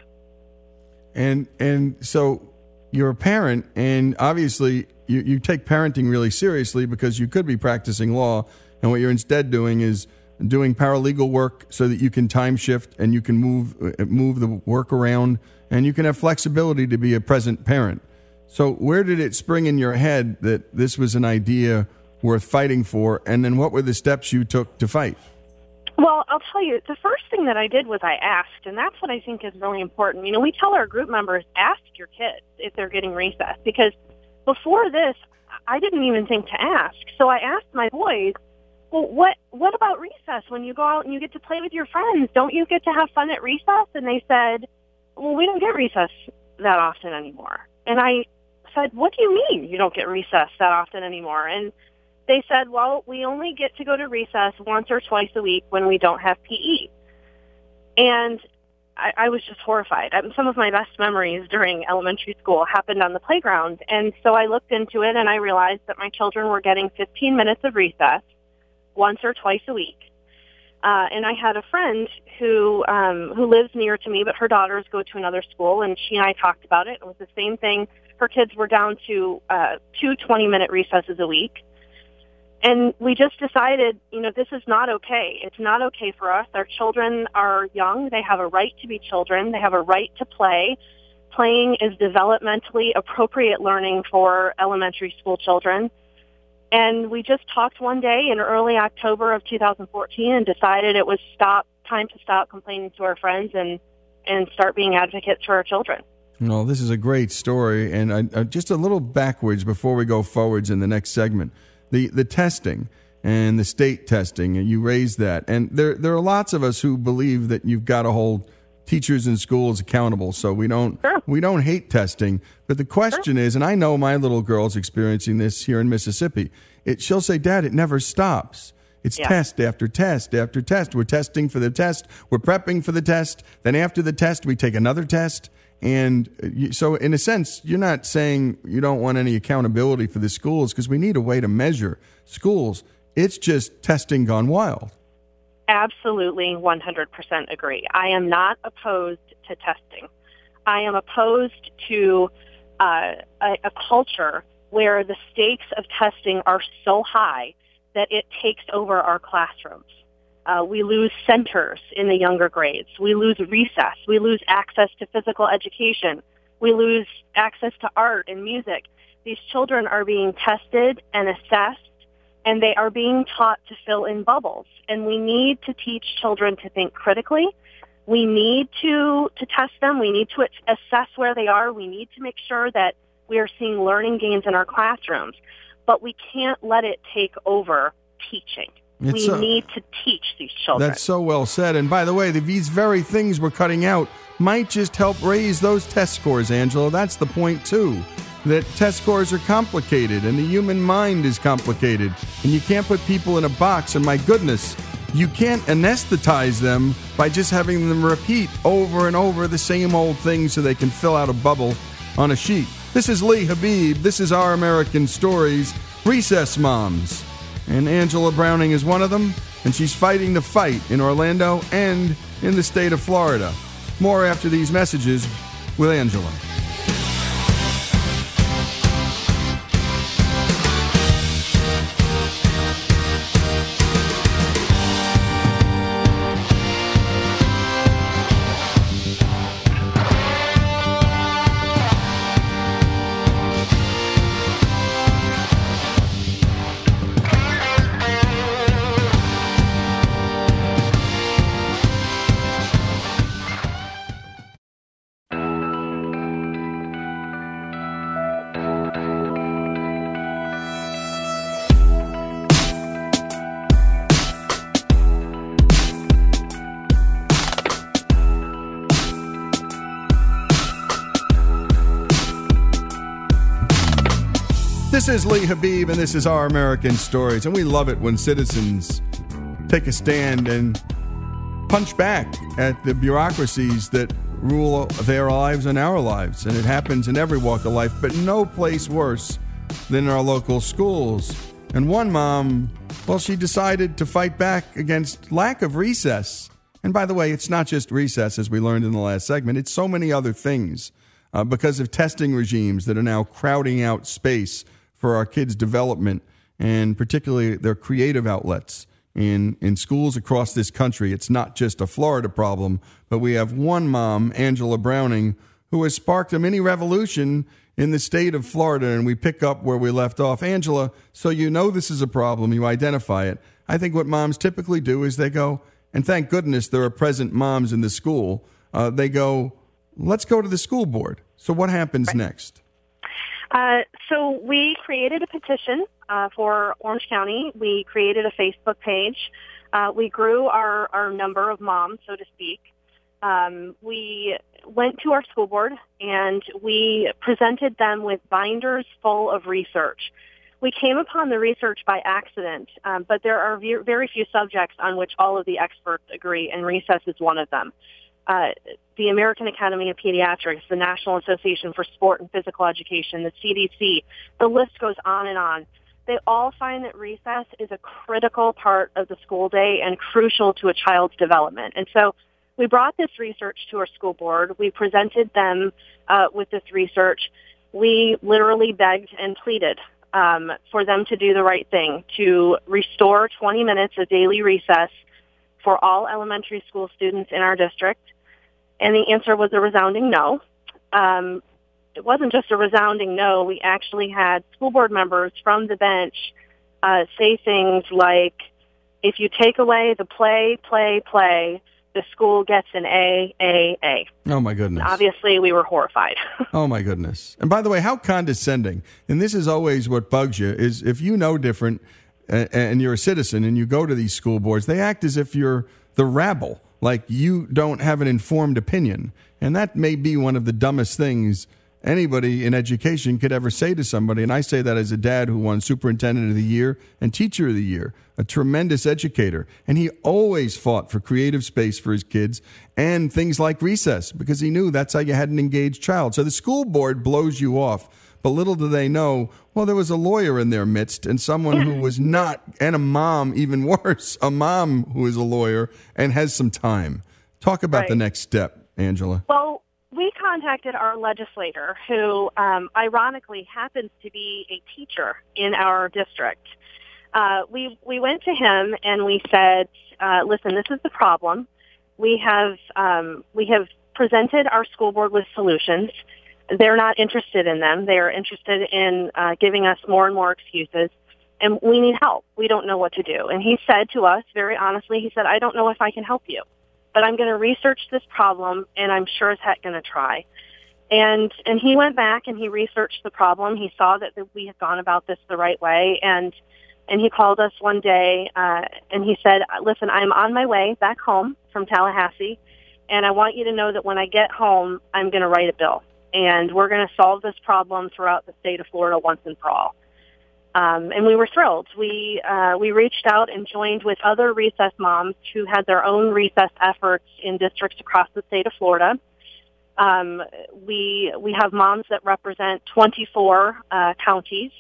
And and so you're a parent, and obviously you, you take parenting really seriously because you could be practicing law, and what you're instead doing is doing paralegal work so that you can time shift and you can move uh, move the work around and you can have flexibility to be a present parent. So where did it spring in your head that this was an idea worth fighting for and then what were the steps you took to fight? Well, I'll tell you, the first thing that I did was I asked, and that's what I think is really important. You know, we tell our group members, ask your kids if they're getting recess, because before this, I didn't even think to ask. So I asked my boys, well, what what about recess? When you go out and you get to play with your friends, don't you get to have fun at recess? And they said, well, we don't get recess that often anymore. And I said, what do you mean you don't get recess that often anymore? And they said, well, we only get to go to recess once or twice a week when we don't have PE. And I, I was just horrified. Some of my best memories during elementary school happened on the playground. And so I looked into it and I realized that my children were getting 15 minutes of recess once or twice a week. Uh, and I had a friend who um, who lives near to me, but her daughters go to another school, and she and I talked about it. It was the same thing. Her kids were down to uh, two 20-minute recesses a week, and we just decided, you know, this is not okay. It's not okay for us. Our children are young. They have a right to be children. They have a right to play. Playing is developmentally appropriate learning for elementary school children. And we just talked one day in early October of 2014 and decided it was stop time to stop complaining to our friends and and start being advocates for our children. Well, this is a great story, and I, uh, just a little backwards before we go forwards in the next segment the the testing and the state testing, and you raised that. And there there are lots of us who believe that you've got to hold teachers and schools accountable. So we don't sure. we don't hate testing, but the question sure. is, and I know my little girl's experiencing this here in Mississippi. It she'll say, "Dad, it never stops." It's yeah. test after test after test. We're testing for the test. We're prepping for the test. Then after the test, we take another test. And uh, so, in a sense, you're not saying you don't want any accountability for the schools because we need a way to measure schools. It's just testing gone wild. Absolutely, 100% agree. I am not opposed to testing. I am opposed to uh, a, a culture where the stakes of testing are so high that it takes over our classrooms. Uh, we lose centers in the younger grades. We lose recess. We lose access to physical education. We lose access to art and music. These children are being tested and assessed, and they are being taught to fill in bubbles. And we need to teach children to think critically. We need to, to test them. We need to assess where they are. We need to make sure that we are seeing learning gains in our classrooms. But we can't let it take over teaching. It's we so, need to teach these children. That's so well said. And by the way, the, these very things we're cutting out might just help raise those test scores, Angela. That's the point, too. That test scores are complicated and the human mind is complicated. And you can't put people in a box. And my goodness, you can't anesthetize them by just having them repeat over and over the same old thing so they can fill out a bubble on a sheet. This is Lee Habeeb. This is Our American Stories Recess Moms and Angela Browning is one of them, and she's fighting the fight in Orlando and in the state of Florida. More after these messages with Angela. Is Lee Habeeb, and this is Our American Stories. And we love it when citizens take a stand and punch back at the bureaucracies that rule their lives and our lives. And it happens in every walk of life, but no place worse than our local schools. And one mom, well, she decided to fight back against lack of recess. And by the way, it's not just recess, as we learned in the last segment, it's so many other things uh, because of testing regimes that are now crowding out space for our kids' development and particularly their creative outlets. in, in schools across this country. It's not just a Florida problem, but we have one mom, Angela Browning, who has sparked a mini revolution in the state of Florida. And we pick up where we left off. Angela, so you know this is a problem, you identify it. I think what moms typically do is they go, and thank goodness there are present moms in the school, uh, they go, let's go to the school board. So what happens right. next? Uh, so we created a petition uh, for Orange County. We created a Facebook page. Uh, we grew our, our number of moms, so to speak. Um, we went to our school board and we presented them with binders full of research. We came upon the research by accident, um, but there are very few subjects on which all of the experts agree, and recess is one of them uh, the American Academy of Pediatrics, the National Association for Sport and Physical Education, the CDC, the list goes on and on. They all find that recess is a critical part of the school day and crucial to a child's development. And so we brought this research to our school board. We presented them uh, with this research. We literally begged and pleaded um, for them to do the right thing, to restore 20 minutes of daily recess for all elementary school students in our district and the answer was a resounding no. Um, it wasn't just a resounding no. We actually had school board members from the bench uh, say things like, if you take away the play, play, play, the school gets an A, A, A. Oh, my goodness. Obviously, we were horrified. oh, my goodness. And by the way, how condescending. And this is always what bugs you is if you know different and you're a citizen and you go to these school boards, they act as if you're the rabble like you don't have an informed opinion. And that may be one of the dumbest things anybody in education could ever say to somebody. And I say that as a dad who won Superintendent of the Year and Teacher of the Year, a tremendous educator. And he always fought for creative space for his kids and things like recess because he knew that's how you had an engaged child. So the school board blows you off but little do they know, well, there was a lawyer in their midst and someone who was not, and a mom, even worse, a mom who is a lawyer and has some time. Talk about right. the next step, Angela. Well, we contacted our legislator, who um, ironically happens to be a teacher in our district. Uh, we we went to him and we said, uh, "Listen, this is the problem. We have um, we have presented our school board with solutions they're not interested in them. They are interested in uh, giving us more and more excuses. And we need help. We don't know what to do. And he said to us very honestly, he said, I don't know if I can help you, but I'm going to research this problem and I'm sure as heck going to try. And, and he went back and he researched the problem. He saw that, that we had gone about this the right way. And, and he called us one day uh, and he said, listen, I'm on my way back home from Tallahassee. And I want you to know that when I get home, I'm going to write a bill and we're going to solve this problem throughout the state of Florida once and for all. Um, and we were thrilled. We uh, we reached out and joined with other recess moms who had their own recess efforts in districts across the state of Florida. Um, we we have moms that represent 24 uh, counties,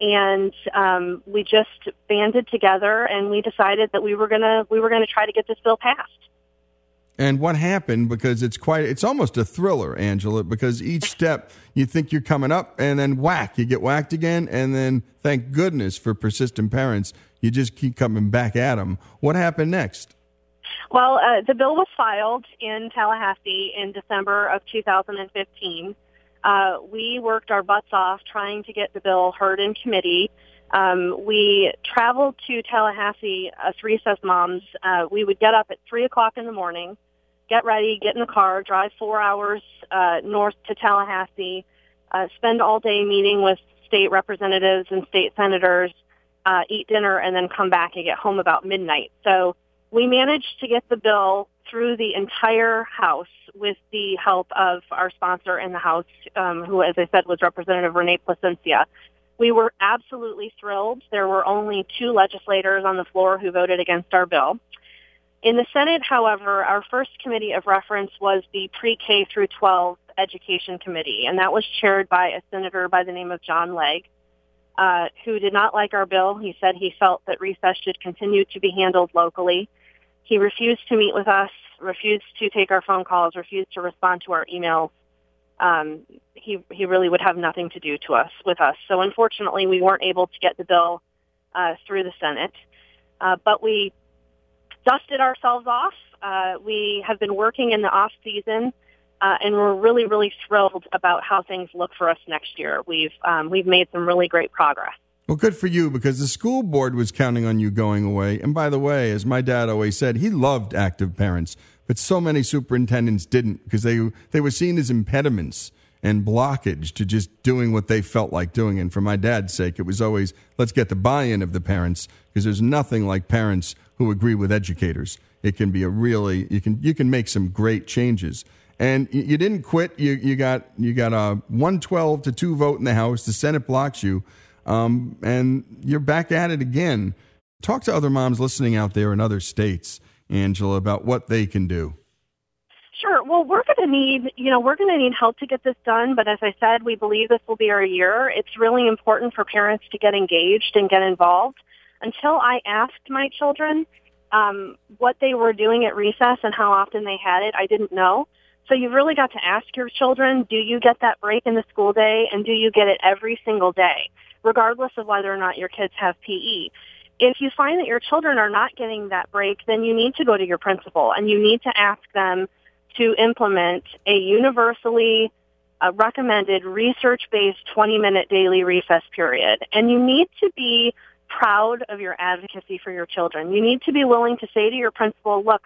and um, we just banded together and we decided that we were gonna we were gonna try to get this bill passed and what happened because it's quite it's almost a thriller angela because each step you think you're coming up and then whack you get whacked again and then thank goodness for persistent parents you just keep coming back at them what happened next? Well uh, the bill was filed in tallahassee in december of 2015 uh, we worked our butts off trying to get the bill heard in committee. Um, we traveled to Tallahassee, us recess moms. Uh, we would get up at 3 o'clock in the morning, get ready, get in the car, drive four hours uh, north to Tallahassee, uh, spend all day meeting with state representatives and state senators, uh, eat dinner, and then come back and get home about midnight. So we managed to get the bill through the entire House with the help of our sponsor in the House, um, who, as I said, was Representative Rene Plasencia. We were absolutely thrilled. There were only two legislators on the floor who voted against our bill. In the Senate, however, our first committee of reference was the pre-K through 12 Education Committee, and that was chaired by a senator by the name of John Legg, uh, who did not like our bill. He said he felt that recess should continue to be handled locally. He refused to meet with us, refused to take our phone calls, refused to respond to our emails. Um, he he really would have nothing to do to us with us. So unfortunately, we weren't able to get the bill uh, through the Senate. Uh, but we dusted ourselves off. Uh, we have been working in the off season, uh, and we're really, really thrilled about how things look for us next year. We've um, we've made some really great progress. Well, good for you because the school board was counting on you going away. And by the way, as my dad always said, he loved active parents, but so many superintendents didn't because they they were seen as impediments and blockage to just doing what they felt like doing. And for my dad's sake, it was always let's get the buy-in of the parents because there's nothing like parents who agree with educators. It can be a really you can you can make some great changes. And you, didn't quit. You you got you got a 112 to two vote in the House. The Senate blocks you, um, and you're back at it again. Talk to other moms listening out there in other states, Angela, about what they can do. Sure. Well, we're going to need, you know, we're going to need help to get this done. But as I said, we believe this will be our year. It's really important for parents to get engaged and get involved. Until I asked my children um, what they were doing at recess and how often they had it, I didn't know. So you've really got to ask your children, do you get that break in the school day and do you get it every single day, regardless of whether or not your kids have PE? If you find that your children are not getting that break, then you need to go to your principal and you need to ask them to implement a universally uh, recommended research-based 20-minute daily recess period. And you need to be proud of your advocacy for your children. You need to be willing to say to your principal, look,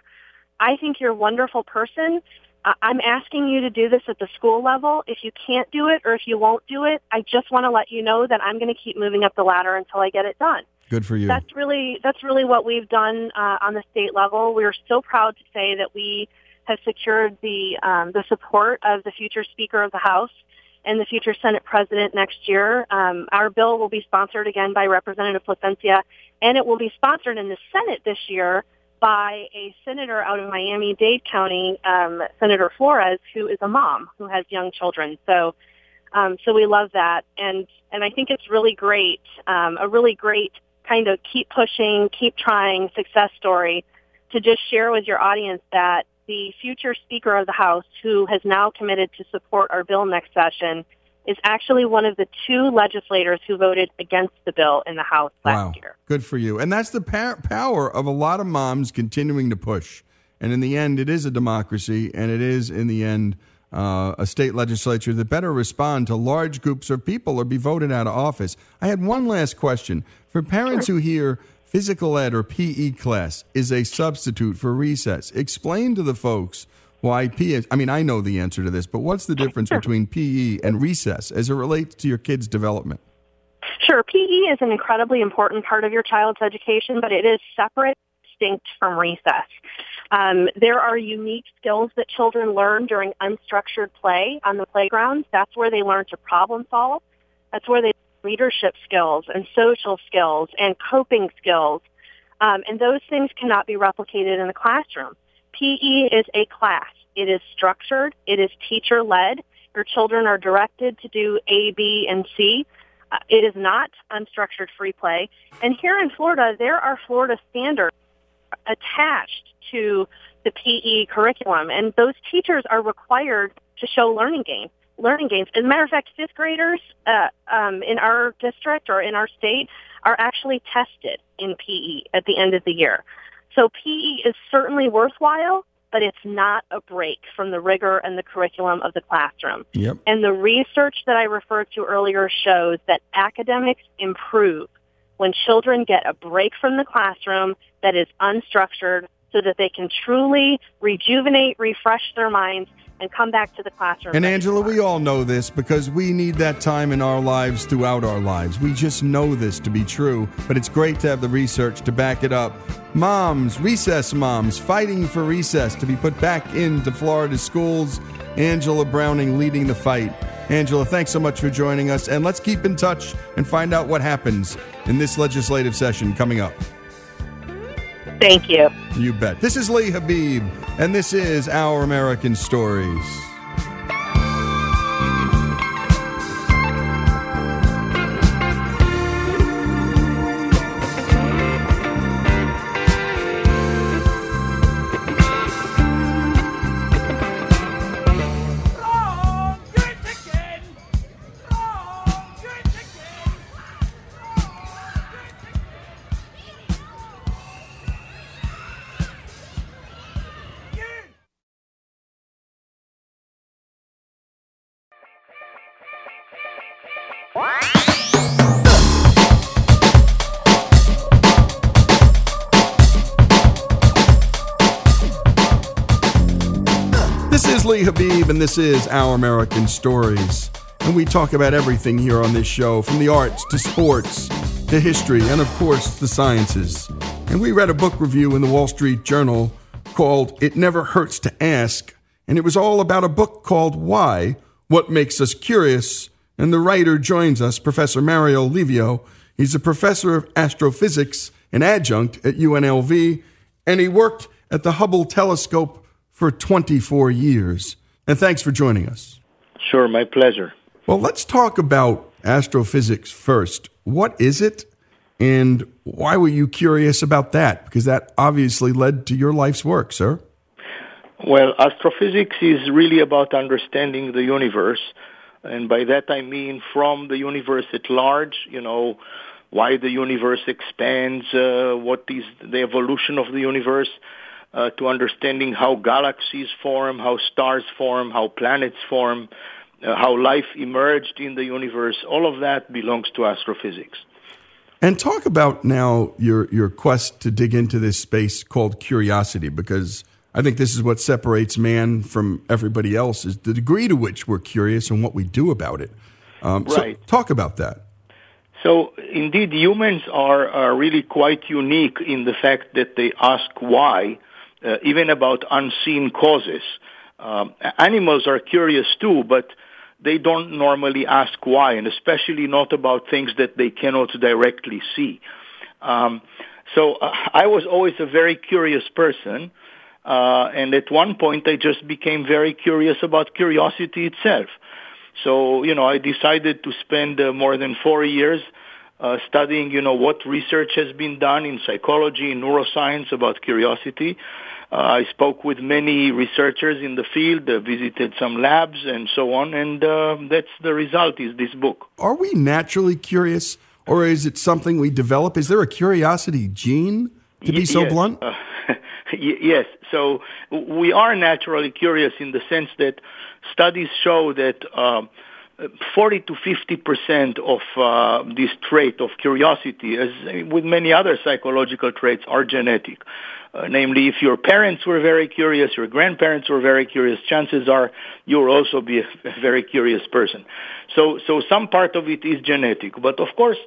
I think you're a wonderful person. I'm asking you to do this at the school level. If you can't do it or if you won't do it, I just want to let you know that I'm going to keep moving up the ladder until I get it done. Good for you. That's really that's really what we've done uh, on the state level. We're so proud to say that we have secured the um, the support of the future Speaker of the House and the future Senate President next year. Um, our bill will be sponsored again by Representative Plasencia, and it will be sponsored in the Senate this year by a senator out of Miami-Dade County, um, Senator Flores, who is a mom who has young children. So, um, so we love that, and and I think it's really great, um, a really great kind of keep pushing, keep trying success story to just share with your audience that the future Speaker of the House, who has now committed to support our bill next session, is actually one of the two legislators who voted against the bill in the House last wow. year. Good for you. And that's the pa- power of a lot of moms continuing to push. And in the end, it is a democracy, and it is, in the end, uh, a state legislature that better respond to large groups of people or be voted out of office. I had one last question. For parents sure. who hear physical ed or PE class is a substitute for recess. Explain to the folks why PE. I mean, I know the answer to this, but what's the difference sure. between PE and recess as it relates to your kids' development? Sure, PE is an incredibly important part of your child's education, but it is separate, distinct from recess. Um, there are unique skills that children learn during unstructured play on the playground. That's where they learn to problem solve. That's where they leadership skills and social skills and coping skills. Um, and those things cannot be replicated in the classroom. PE is a class. It is structured. It is teacher-led. Your children are directed to do A, B, and C. Uh, it is not unstructured free play. And here in Florida, there are Florida standards attached to the PE curriculum, and those teachers are required to show learning gains learning gains. As a matter of fact, fifth graders uh, um, in our district or in our state are actually tested in PE at the end of the year. So PE is certainly worthwhile, but it's not a break from the rigor and the curriculum of the classroom. Yep. And the research that I referred to earlier shows that academics improve when children get a break from the classroom that is unstructured so that they can truly rejuvenate, refresh their minds, and come back to the classroom. And Angela, we all know this because we need that time in our lives throughout our lives. We just know this to be true, but it's great to have the research to back it up. Moms, recess moms, fighting for recess to be put back into Florida schools. Angela Browning leading the fight. Angela, thanks so much for joining us, and let's keep in touch and find out what happens in this legislative session coming up. Thank you. You bet. This is Lee Habeeb, and this is Our American Stories. And this is Our American Stories. And we talk about everything here on this show, from the arts to sports to history, and of course, the sciences. And we read a book review in the Wall Street Journal called It Never Hurts to Ask, and it was all about a book called Why What Makes Us Curious. And the writer joins us, Professor Mario Livio. He's a professor of astrophysics, an adjunct at UNLV, and he worked at the Hubble telescope for 24 years. And thanks for joining us. Sure, my pleasure. Well, let's talk about astrophysics first. What is it, and why were you curious about that? Because that obviously led to your life's work, sir. Well, astrophysics is really about understanding the universe. And by that I mean from the universe at large, you know, why the universe expands, uh, what is the evolution of the universe, uh, to understanding how galaxies form, how stars form, how planets form, uh, how life emerged in the universe, all of that belongs to astrophysics. And talk about now your your quest to dig into this space called curiosity, because I think this is what separates man from everybody else is the degree to which we're curious and what we do about it. Um, right. So talk about that. So indeed, humans are, are really quite unique in the fact that they ask why, uh, even about unseen causes. Um, animals are curious too, but they don't normally ask why, and especially not about things that they cannot directly see. Um, so uh, I was always a very curious person, uh, and at one point I just became very curious about curiosity itself. So you know, I decided to spend uh, more than four years uh, studying, you know, what research has been done in psychology and neuroscience about curiosity. Uh, I spoke with many researchers in the field, uh, visited some labs, and so on, and uh, that's the result. Is this book? Are we naturally curious, or is it something we develop? Is there a curiosity gene? To be so yes. blunt. Uh, yes. So we are naturally curious in the sense that studies show that. Um, 40 to 50 percent of uh, this trait of curiosity, as with many other psychological traits, are genetic. Uh, namely, if your parents were very curious, your grandparents were very curious, chances are you will also be a, a very curious person. So, so some part of it is genetic, but of course,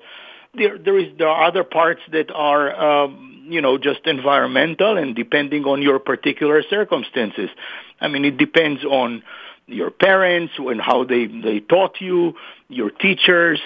there there is there are other parts that are. Um, you know, just environmental and depending on your particular circumstances. I mean, it depends on your parents and how they, they taught you, your teachers,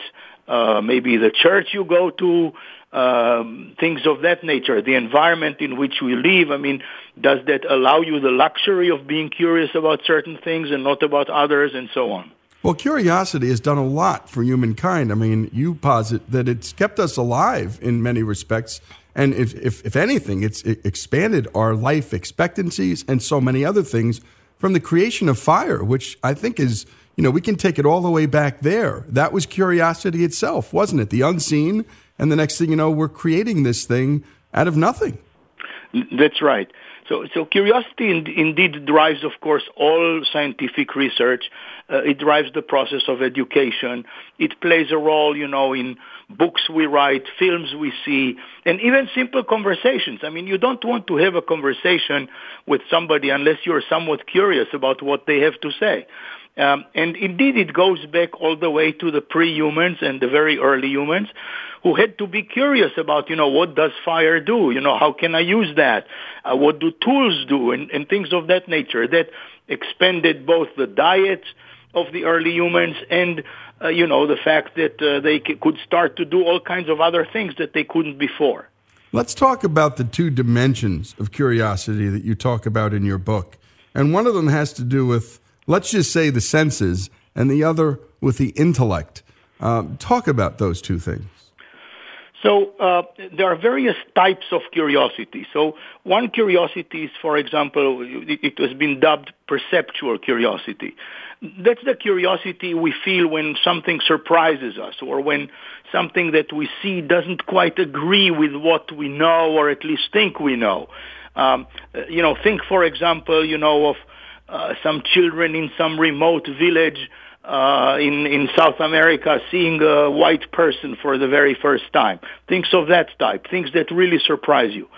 uh, maybe the church you go to, um, things of that nature, the environment in which we live. I mean, does that allow you the luxury of being curious about certain things and not about others and so on? Well, curiosity has done a lot for humankind. I mean, you posit that it's kept us alive in many respects. And if, if, if anything, it's expanded our life expectancies and so many other things from the creation of fire, which I think is, you know, we can take it all the way back there. That was curiosity itself, wasn't it? The unseen. And the next thing you know, we're creating this thing out of nothing. That's right. So, so curiosity in, indeed drives, of course, all scientific research. Uh, it drives the process of education. It plays a role, you know, in books we write, films we see, and even simple conversations. I mean, you don't want to have a conversation with somebody unless you're somewhat curious about what they have to say. Um, and indeed, it goes back all the way to the pre-humans and the very early humans who had to be curious about, you know, what does fire do? You know, how can I use that? Uh, what do tools do? And, and things of that nature that expanded both the diet of the early humans and, uh, you know, the fact that uh, they c- could start to do all kinds of other things that they couldn't before. Let's talk about the two dimensions of curiosity that you talk about in your book. And one of them has to do with, let's just say, the senses, and the other with the intellect. Um, talk about those two things. So uh, there are various types of curiosity. So one curiosity is, for example, it, it has been dubbed perceptual curiosity. That's the curiosity we feel when something surprises us or when something that we see doesn't quite agree with what we know or at least think we know. Um, you know, think, for example, you know, of uh, some children in some remote village uh, in in South America, seeing a white person for the very first time. Things of that type, things that really surprise you.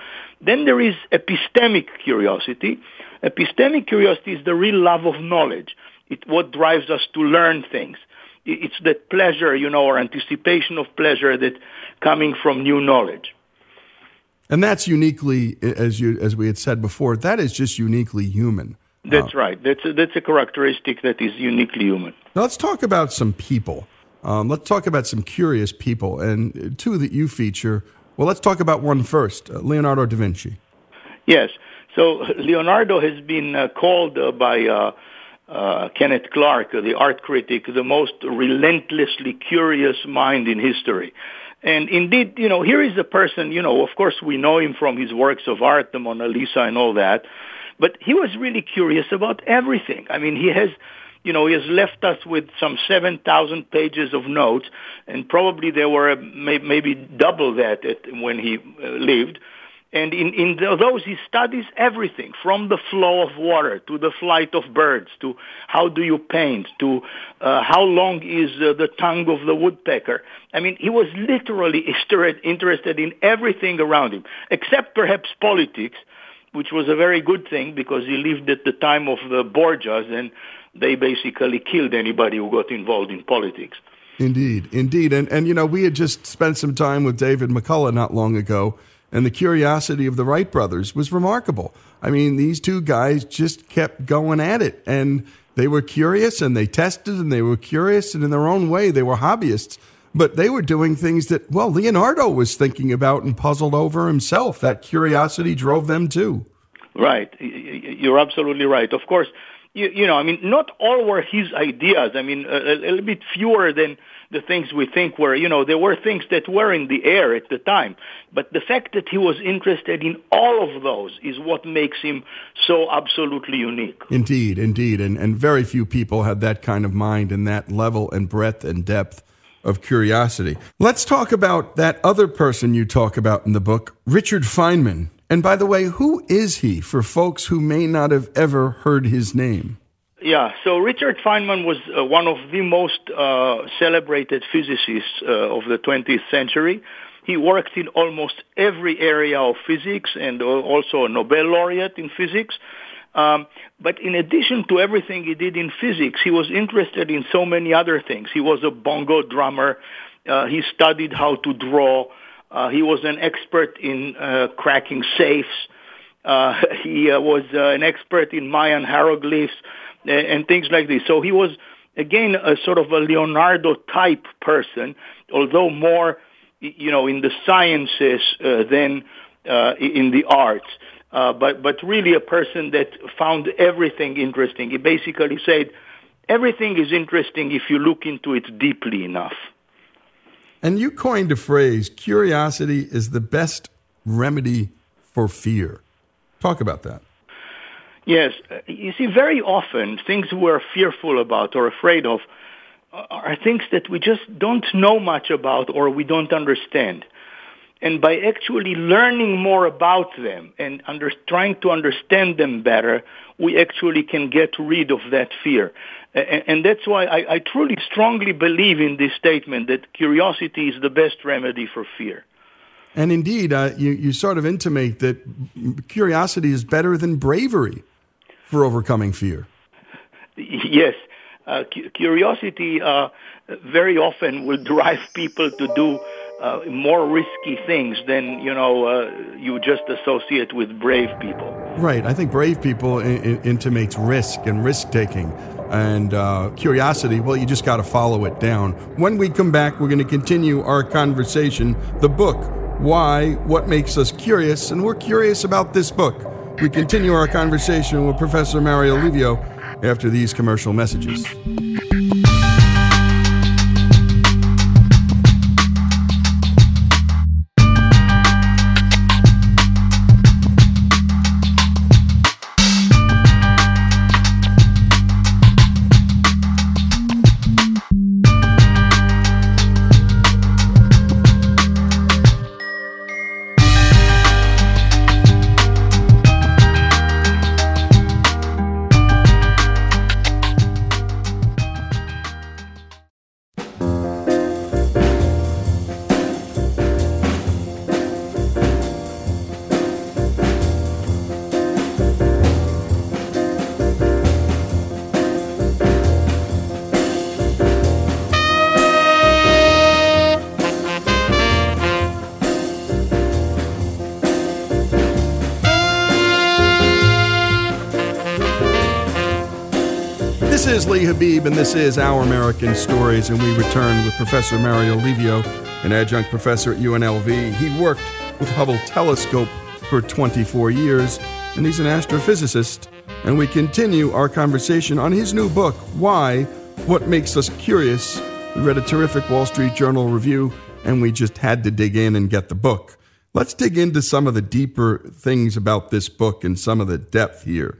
Then there is epistemic curiosity. Epistemic curiosity is the real love of knowledge. It what drives us to learn things. It's that pleasure, you know, or anticipation of pleasure that coming from new knowledge. And that's uniquely, as you as we had said before, that is just uniquely human. That's uh, right. That's a, that's a characteristic that is uniquely human. Now let's talk about some people. Um, let's talk about some curious people, and two that you feature. Well, let's talk about one first, uh, Leonardo da Vinci. Yes. So Leonardo has been uh, called uh, by uh, Kenneth Clark, the art critic, the most relentlessly curious mind in history. And indeed, you know, here is a person, you know, of course we know him from his works of art, the Mona Lisa and all that, but he was really curious about everything. I mean, he has, you know, he has left us with some 7,000 pages of notes, and probably there were maybe double that when he uh, lived. And in, in those, he studies everything from the flow of water to the flight of birds to how do you paint to uh, how long is uh, the tongue of the woodpecker. I mean, he was literally interested in everything around him, except perhaps politics, which was a very good thing because he lived at the time of the Borgias and they basically killed anybody who got involved in politics. Indeed, indeed. And, and you know, we had just spent some time with David McCullough not long ago and the curiosity of the Wright brothers was remarkable. I mean, these two guys just kept going at it and they were curious and they tested and they were curious and in their own way they were hobbyists. But they were doing things that, well, Leonardo was thinking about and puzzled over himself. That curiosity drove them too. Right. You're absolutely right. Of course, you, you know, I mean, not all were his ideas. I mean, a, a little bit fewer than the things we think were, you know, there were things that were in the air at the time. But the fact that he was interested in all of those is what makes him so absolutely unique. Indeed, indeed. And, and very few people had that kind of mind and that level and breadth and depth of curiosity. Let's talk about that other person you talk about in the book, Richard Feynman. And by the way, who is he for folks who may not have ever heard his name? Yeah, so Richard Feynman was uh, one of the most uh, celebrated physicists uh, of the 20th century. He worked in almost every area of physics and also a Nobel laureate in physics. Um, but in addition to everything he did in physics, he was interested in so many other things. He was a bongo drummer. Uh, he studied how to draw. Uh, he was an expert in uh, cracking safes. he was an expert in Mayan hieroglyphs and things like this. So he was again a sort of a Leonardo type person, although more you know in the sciences uh, than uh, in the arts. Uh, but but really a person that found everything interesting. He basically said everything is interesting if you look into it deeply enough. And you coined a phrase: "Curiosity is the best remedy for fear." Talk about that. Yes. You see, very often things we're fearful about or afraid of are things that we just don't know much about or we don't understand. And by actually learning more about them and under, trying to understand them better, we actually can get rid of that fear. And, and that's why I, I truly strongly believe in this statement that curiosity is the best remedy for fear. And indeed, uh, you, you sort of intimate that curiosity is better than bravery for overcoming fear? Yes. Uh, cu- curiosity uh, very often will drive people to do uh, more risky things than you know uh, you just associate with brave people. Right. I think brave people in- in- intimates risk and risk taking. And uh, curiosity, well, you just got to follow it down. When we come back, we're going to continue our conversation. The book, Why, What Makes Us Curious, and we're curious about this book. We continue our conversation with Professor Mario Livio after these commercial messages. This is Our American Stories, and we return with Professor Mario Livio, an adjunct professor at UNLV. He worked with Hubble Telescope for 24 years, and he's an astrophysicist. And we continue our conversation on his new book, Why? What Makes Us Curious. We read a terrific Wall Street Journal review, and we just had to dig in and get the book. Let's dig into some of the deeper things about this book and some of the depth here.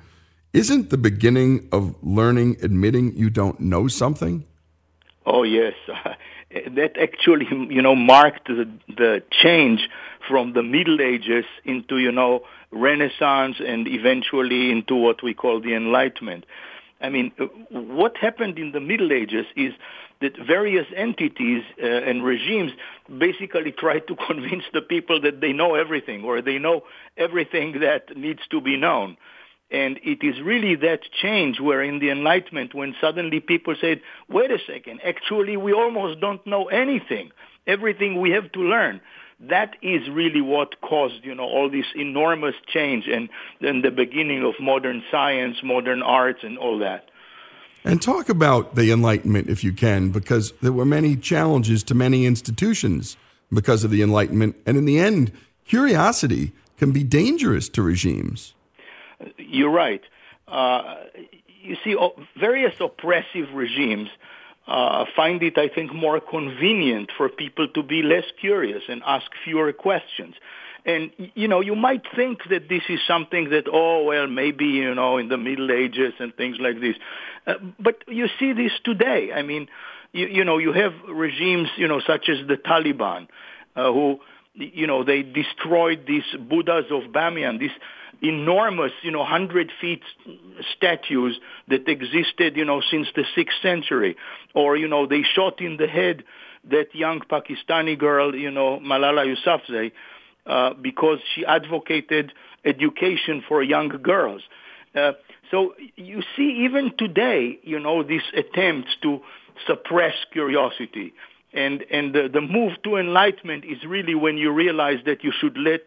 Isn't the beginning of learning admitting you don't know something? Oh yes, that actually you know marked the, the change from the Middle Ages into you know Renaissance and eventually into what we call the Enlightenment. I mean, what happened in the Middle Ages is that various entities uh, and regimes basically tried to convince the people that they know everything or they know everything that needs to be known. And it is really that change where in the Enlightenment, when suddenly people said, wait a second, actually we almost don't know anything. Everything we have to learn. That is really what caused, you know, all this enormous change and then the beginning of modern science, modern arts and all that. And talk about the Enlightenment if you can, because there were many challenges to many institutions because of the Enlightenment. And in the end, curiosity can be dangerous to regimes. You're right. Uh, you see, various oppressive regimes uh, find it, I think, more convenient for people to be less curious and ask fewer questions. And, you know, you might think that this is something that, oh, well, maybe, you know, in the Middle Ages and things like this. Uh, but you see this today. I mean, you, you know, you have regimes, you know, such as the Taliban, uh, who, you know, they destroyed these Buddhas of Bamiyan, these enormous, you know, hundred feet statues that existed, you know, since the sixth century. Or, you know, they shot in the head that young Pakistani girl, you know, Malala Yousafzai, uh, because she advocated education for young girls. Uh, so you see, even today, you know, these attempts to suppress curiosity. And, and the, the move to enlightenment is really when you realize that you should let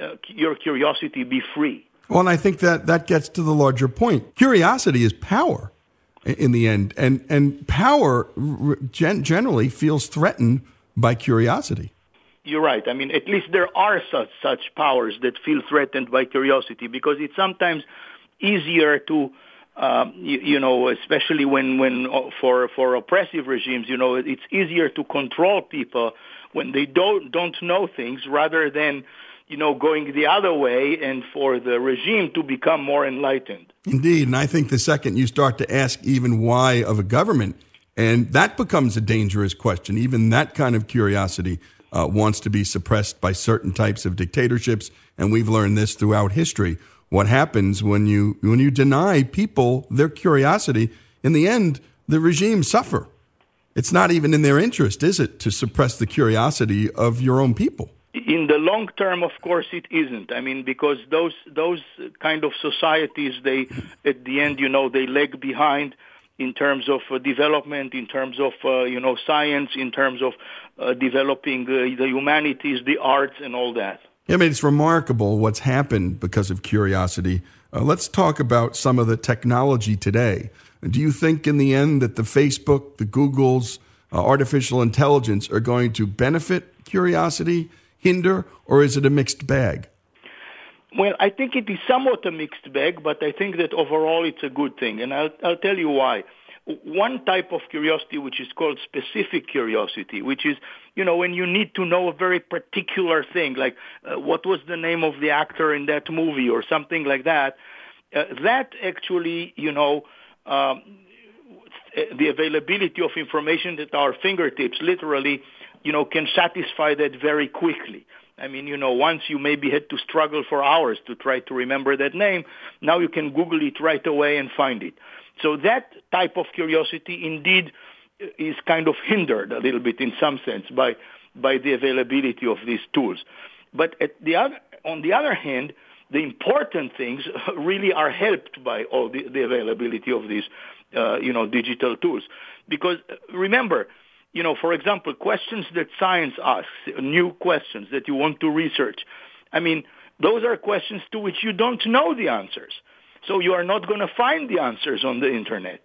uh, your curiosity be free. Well, and I think that that gets to the larger point. Curiosity is power in the end, and and power gen- generally feels threatened by curiosity. You're right. I mean, at least there are such such powers that feel threatened by curiosity because it's sometimes easier to. Um, you, you know, especially when, when uh, for for oppressive regimes, you know, it's easier to control people when they don't don't know things rather than you know, going the other way and for the regime to become more enlightened. Indeed. And I think the second you start to ask even why of a government, and that becomes a dangerous question, even that kind of curiosity uh, wants to be suppressed by certain types of dictatorships. And we've learned this throughout history. What happens when you, when you deny people their curiosity, in the end, the regimes suffer. It's not even in their interest, is it, to suppress the curiosity of your own people? In the long term, of course, it isn't. I mean, because those those kind of societies, they at the end, you know, they lag behind in terms of uh, development, in terms of uh, you know science, in terms of uh, developing uh, the humanities, the arts, and all that. I mean, it's remarkable what's happened because of curiosity. Uh, let's talk about some of the technology today. Do you think, in the end, that the Facebook, the Googles, uh, artificial intelligence are going to benefit curiosity? Hinder, or is it a mixed bag? Well, I think it is somewhat a mixed bag, but I think that overall it's a good thing, and I'll, I'll tell you why. One type of curiosity, which is called specific curiosity, which is, you know, when you need to know a very particular thing, like uh, what was the name of the actor in that movie or something like that, uh, that actually, you know, um, the availability of information at our fingertips literally you know, can satisfy that very quickly. I mean, you know, once you maybe had to struggle for hours to try to remember that name, now you can Google it right away and find it. So that type of curiosity indeed is kind of hindered a little bit in some sense by, by the availability of these tools. But the other, on the other hand, the important things really are helped by all the, the availability of these, uh, you know, digital tools. Because uh, remember, you know, for example, questions that science asks, new questions that you want to research. I mean, those are questions to which you don't know the answers. So you are not going to find the answers on the internet.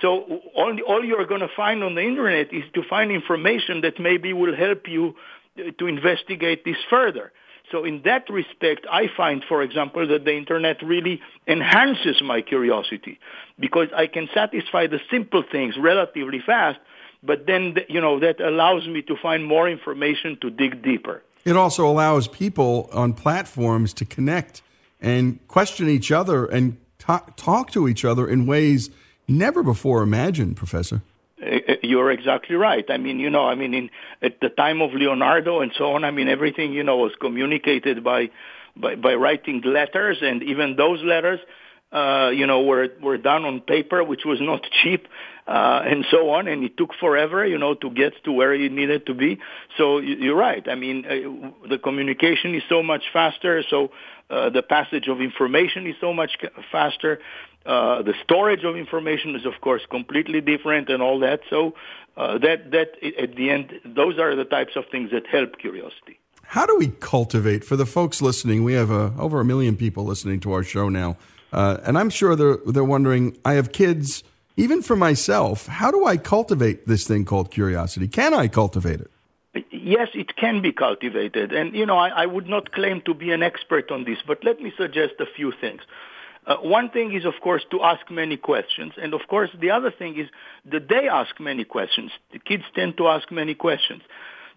So all, all you're going to find on the internet is to find information that maybe will help you uh, to investigate this further. So in that respect, I find, for example, that the internet really enhances my curiosity because I can satisfy the simple things relatively fast, but then, you know, that allows me to find more information to dig deeper. It also allows people on platforms to connect and question each other and talk, talk to each other in ways never before imagined, Professor. Uh, uh, you're exactly right. I mean, you know, I mean, in, at the time of Leonardo and so on, I mean, everything, you know, was communicated by, by, by writing letters, and even those letters, uh, you know, were, were done on paper, which was not cheap, uh, and so on, and it took forever, you know, to get to where it needed to be. So you're right. I mean, uh, the communication is so much faster, so uh, the passage of information is so much faster. Uh, the storage of information is, of course, completely different and all that. So uh, that that at the end, those are the types of things that help curiosity. How do we cultivate for the folks listening? We have uh, over a million people listening to our show now, uh, and I'm sure they're they're wondering. I have kids. Even for myself, how do I cultivate this thing called curiosity? Can I cultivate it? Yes, it can be cultivated. And, you know, I, I, would not claim to be an expert on this, but let me suggest a few things. Uh, one thing is, of course, to ask many questions. And of course, the other thing is that they ask many questions. The kids tend to ask many questions.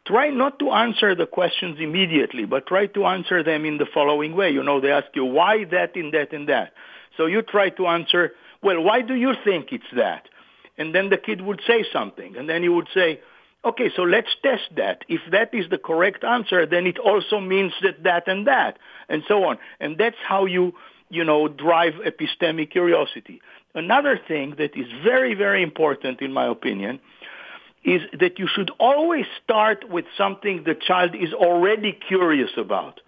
Try not to answer the questions immediately, but try to answer them in the following way. You know, they ask you, why that and that and that? So you try to answer, well, why do you think it's that? And then the kid would say something. And then he would say, okay, so let's test that. If that is the correct answer, then it also means that that and that, and so on. And that's how you you know, drive epistemic curiosity. Another thing that is very, very important, in my opinion, is that you should always start with something the child is already curious about.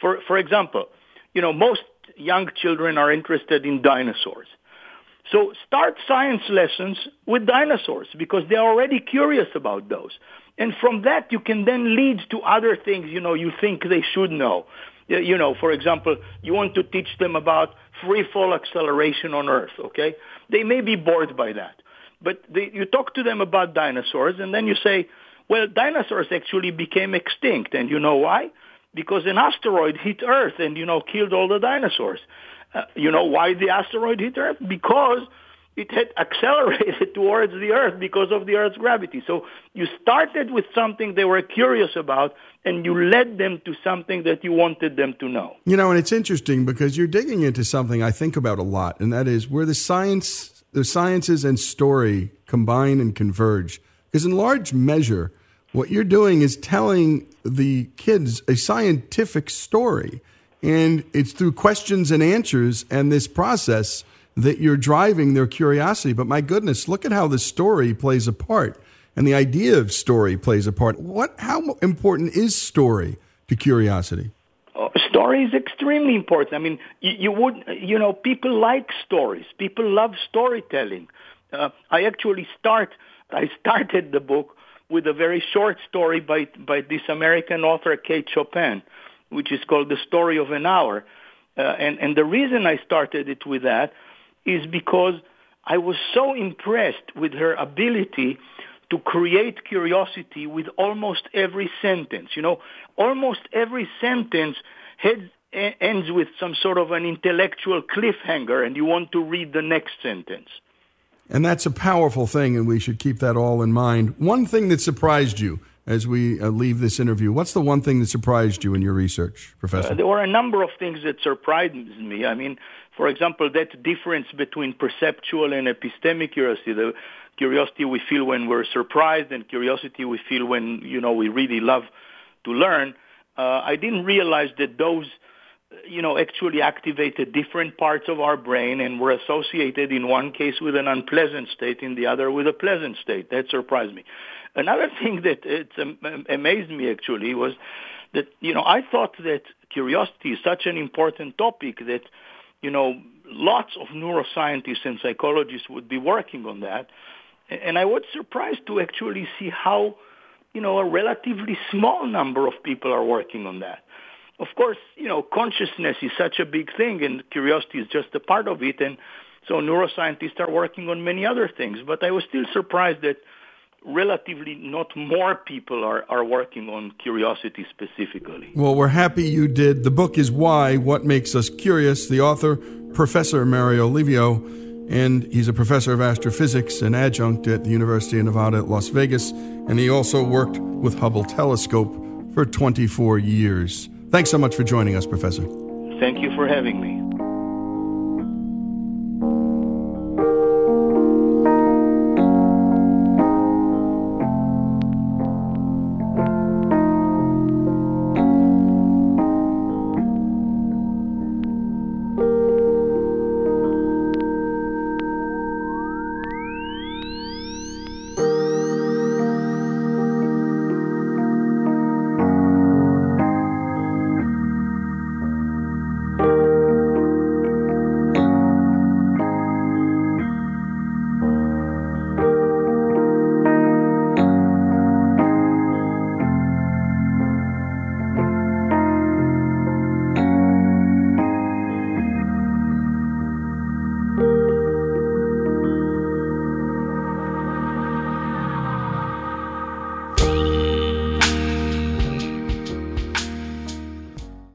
For, for example, you know, most young children are interested in dinosaurs. So start science lessons with dinosaurs because they're already curious about those. And from that, you can then lead to other things, you know, you think they should know you know, for example, you want to teach them about free fall acceleration on Earth, okay? They may be bored by that. But they, you talk to them about dinosaurs, and then you say, well, dinosaurs actually became extinct. And you know why? Because an asteroid hit Earth and, you know, killed all the dinosaurs. Uh, you know why the asteroid hit Earth? Because it had accelerated towards the Earth because of the Earth's gravity. So you started with something they were curious about, and you led them to something that you wanted them to know. You know, and it's interesting because you're digging into something I think about a lot, and that is where the science, the sciences and story combine and converge. Because in large measure, what you're doing is telling the kids a scientific story, and it's through questions and answers and this process that you're driving their curiosity. But my goodness, look at how the story plays a part and the idea of story plays a part. What, how important is story to curiosity? Oh, story is extremely important. I mean, you, you, would, you know, people like stories. People love storytelling. Uh, I actually start, I started the book with a very short story by, by this American author, Kate Chopin, which is called The Story of an Hour. Uh, and, and the reason I started it with that is because I was so impressed with her ability to create curiosity with almost every sentence. You know, almost every sentence heads, ends with some sort of an intellectual cliffhanger and you want to read the next sentence. And that's a powerful thing, and we should keep that all in mind. One thing that surprised you as we uh, leave this interview, what's the one thing that surprised you in your research, Professor? Uh, there were a number of things that surprised me. I mean, for example, that difference between perceptual and epistemic curiosity, the curiosity we feel when we're surprised and curiosity we feel when, you know, we really love to learn, uh, I didn't realize that those, you know, actually activated different parts of our brain and were associated in one case with an unpleasant state, in the other with a pleasant state. That surprised me. Another thing that it's um, amazed me actually was that, you know, I thought that curiosity is such an important topic that you know, lots of neuroscientists and psychologists would be working on that. And I was surprised to actually see how, you know, a relatively small number of people are working on that. Of course, you know, consciousness is such a big thing and curiosity is just a part of it. And So neuroscientists are working on many other things, but I was still surprised that relatively not more people are, are working on curiosity specifically. Well, we're happy you did. The book is Why, What Makes Us Curious. The author, Professor Mario Livio, and he's a professor of astrophysics and adjunct at the University of Nevada at Las Vegas, and he also worked with Hubble Telescope for 24 years. Thanks so much for joining us, Professor. Thank you for having me.